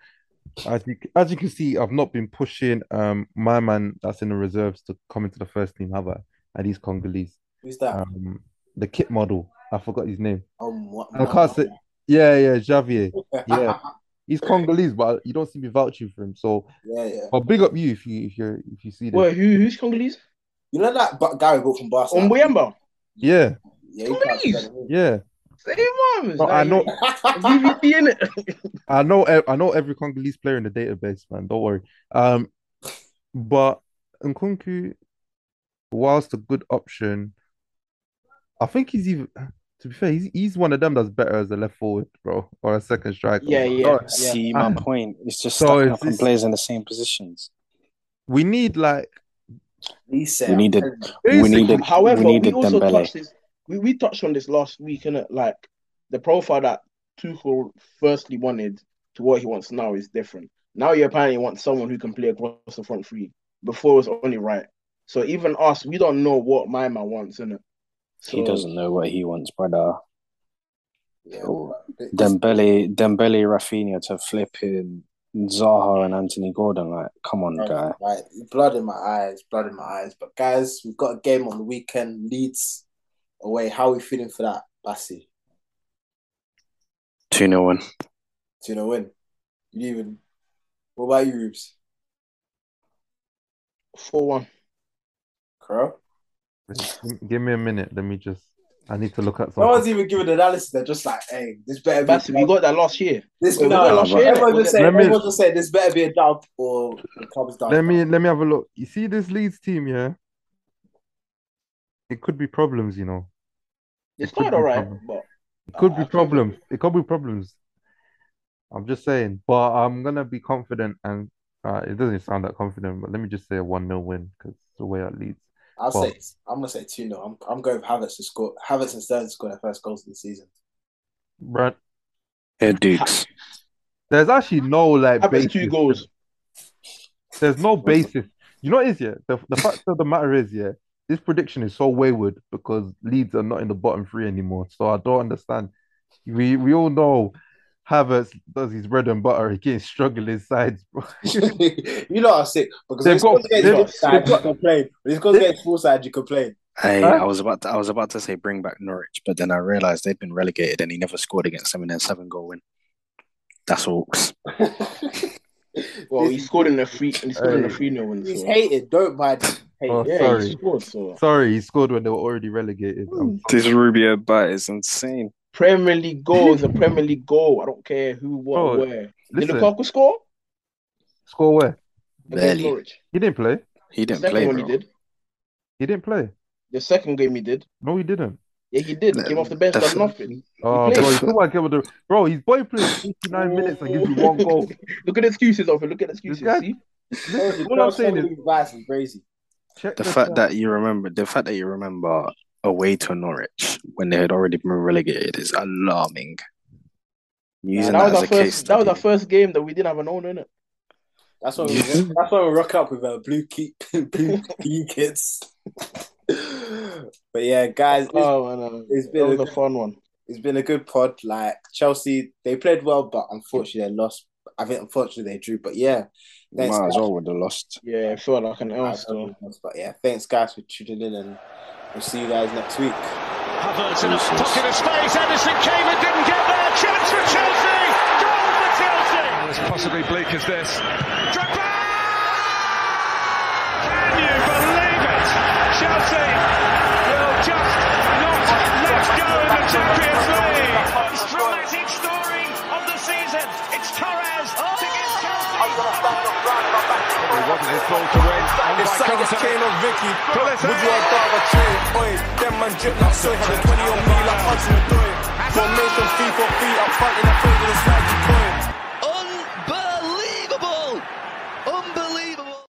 as you as you can see, I've not been pushing um my man that's in the reserves to come into the first team, have I? And he's Congolese. Who's that? Um the kit model. I forgot his name. um, what? I can't say yeah, yeah, Javier. Yeah. He's Congolese, but you don't see me vouching for him. So yeah, yeah. but big up you if you if you if you see this. Wait, who, who's Congolese? You know that but Gary bought from Barcelona. Mbuyamba. Yeah, Yeah, Congolese? yeah. Same ones. No, I know VVP in it. I know I know every Congolese player in the database, man. Don't worry. Um, but Nkunku, whilst a good option, I think he's even. To be fair, he's he's one of them that's better as a left forward, bro, or a second striker. Yeah, yeah. Oh, See Ah. my point. It's just So stacking it's- up and it's- players in the same positions. We need like He said, We needed- We basically- needed. However, we we, also Dembele. touched this. We, we touched on this last week, innit? Like the profile that Tuchel firstly wanted to what he wants now is different. Now you apparently want someone who can play across the front three. Before it was only right. So even us, we don't know what my man wants, innit? So, He doesn't know what he wants, brother. Yeah, Oh, but this- Dembele, Dembele, Raphinha to flip in Zaha and Anthony Gordon. Like, come on, guy. Right, blood in my eyes, blood in my eyes. But guys, we've got a game on the weekend. Leeds away. How are we feeling for that, Bassi? 2 0 win. Do you know win? You even. What about you, Rubes? four one. Crow? Give- Give me a minute. Let me just. I need to look at something. No one's something. even giving analysis. They're just like, hey, this better be. That's we got that last year. this. we no, no, last year, everyone's innit? just saying, Let me- everyone's just saying this better be a dub or the club's done. Let me let me have a look. You see this Leeds team, yeah? It could be problems, you know. It's It could quite be alright, problem. but It could I be problems. It could be problems. I'm just saying, but I'm gonna be confident, and uh, it doesn't sound that confident. But let me just say a one 0 win because the way it leads. I'll Well- say I'm gonna say two 0 I'm I'm going with Havertz to score. Havertz and Sterling to score their first goals of the season. Brad, Here, Dukes. there's actually no like having basis. two goals. There's no basis. You know what it is yeah? The, the fact of the matter is, yeah, this prediction is so wayward because Leeds are not in the bottom three anymore. So I don't understand. We we all know Havertz does his bread and butter against struggling sides, bro. you know what I'm sick because They've got- he's against they've- full side, they've you got- complain. When he's going they've- against full side, you complain. Hey, Huh? I was about to, I was about to say bring back Norwich, but then I realized they've been relegated and he never scored against them in their seven goal win. That's Hawks. Well, he scored in the free. He scored in the Hey. three 0 win. He's So. hated. Don't mind. him. Hate. Oh, Yeah, sorry. he scored. So Sorry, he scored when they were already relegated. I'm This Rubio bite is insane. Premier League goal is a Premier League goal. I don't care who, what, Bro, where. Did listen. Lukaku score? Score where? Against Barely. Norwich. He didn't play. He didn't second play, one bro. he did. He didn't play. The second game he did. No, he didn't. Yeah, he did. He came off the bench, The done nothing. Oh, played. bro, you talking about Kevin De- bro, his boy played 89 minutes and gives you one goal. Look at the excuses of it. Look at the excuses. guy- See? Listen, all I'm saying is is crazy. check The the fact stats. that you remember, the fact that you remember away to Norwich when they had already been relegated is alarming. Using that was that, our as a case first. That was our first game that we didn't have an owner in it. That's why we, that's why we rock up with uh, blue key blue key kids. but yeah, guys, it's, Oh man, it's that been was a a fun one. it's been a good pod. Like Chelsea, they played well, but unfortunately they lost. I think unfortunately they drew. But yeah, thanks. Might as guys. well would have lost. Yeah, it felt like an L But yeah, thanks guys for tuning in, and we'll see you guys next week. Havertz in a pocket of space. Ederson came and didn't get there. Chance for Chelsea. Goal for Chelsea. As possibly bleak as this. Drogba! Can you believe it? Chelsea will just not let go in the Champions League. It wasn't his to win. And like a cane on Would you a chain? Oi, them man drip 20 on like Formation, fee for three I'm in the field with a.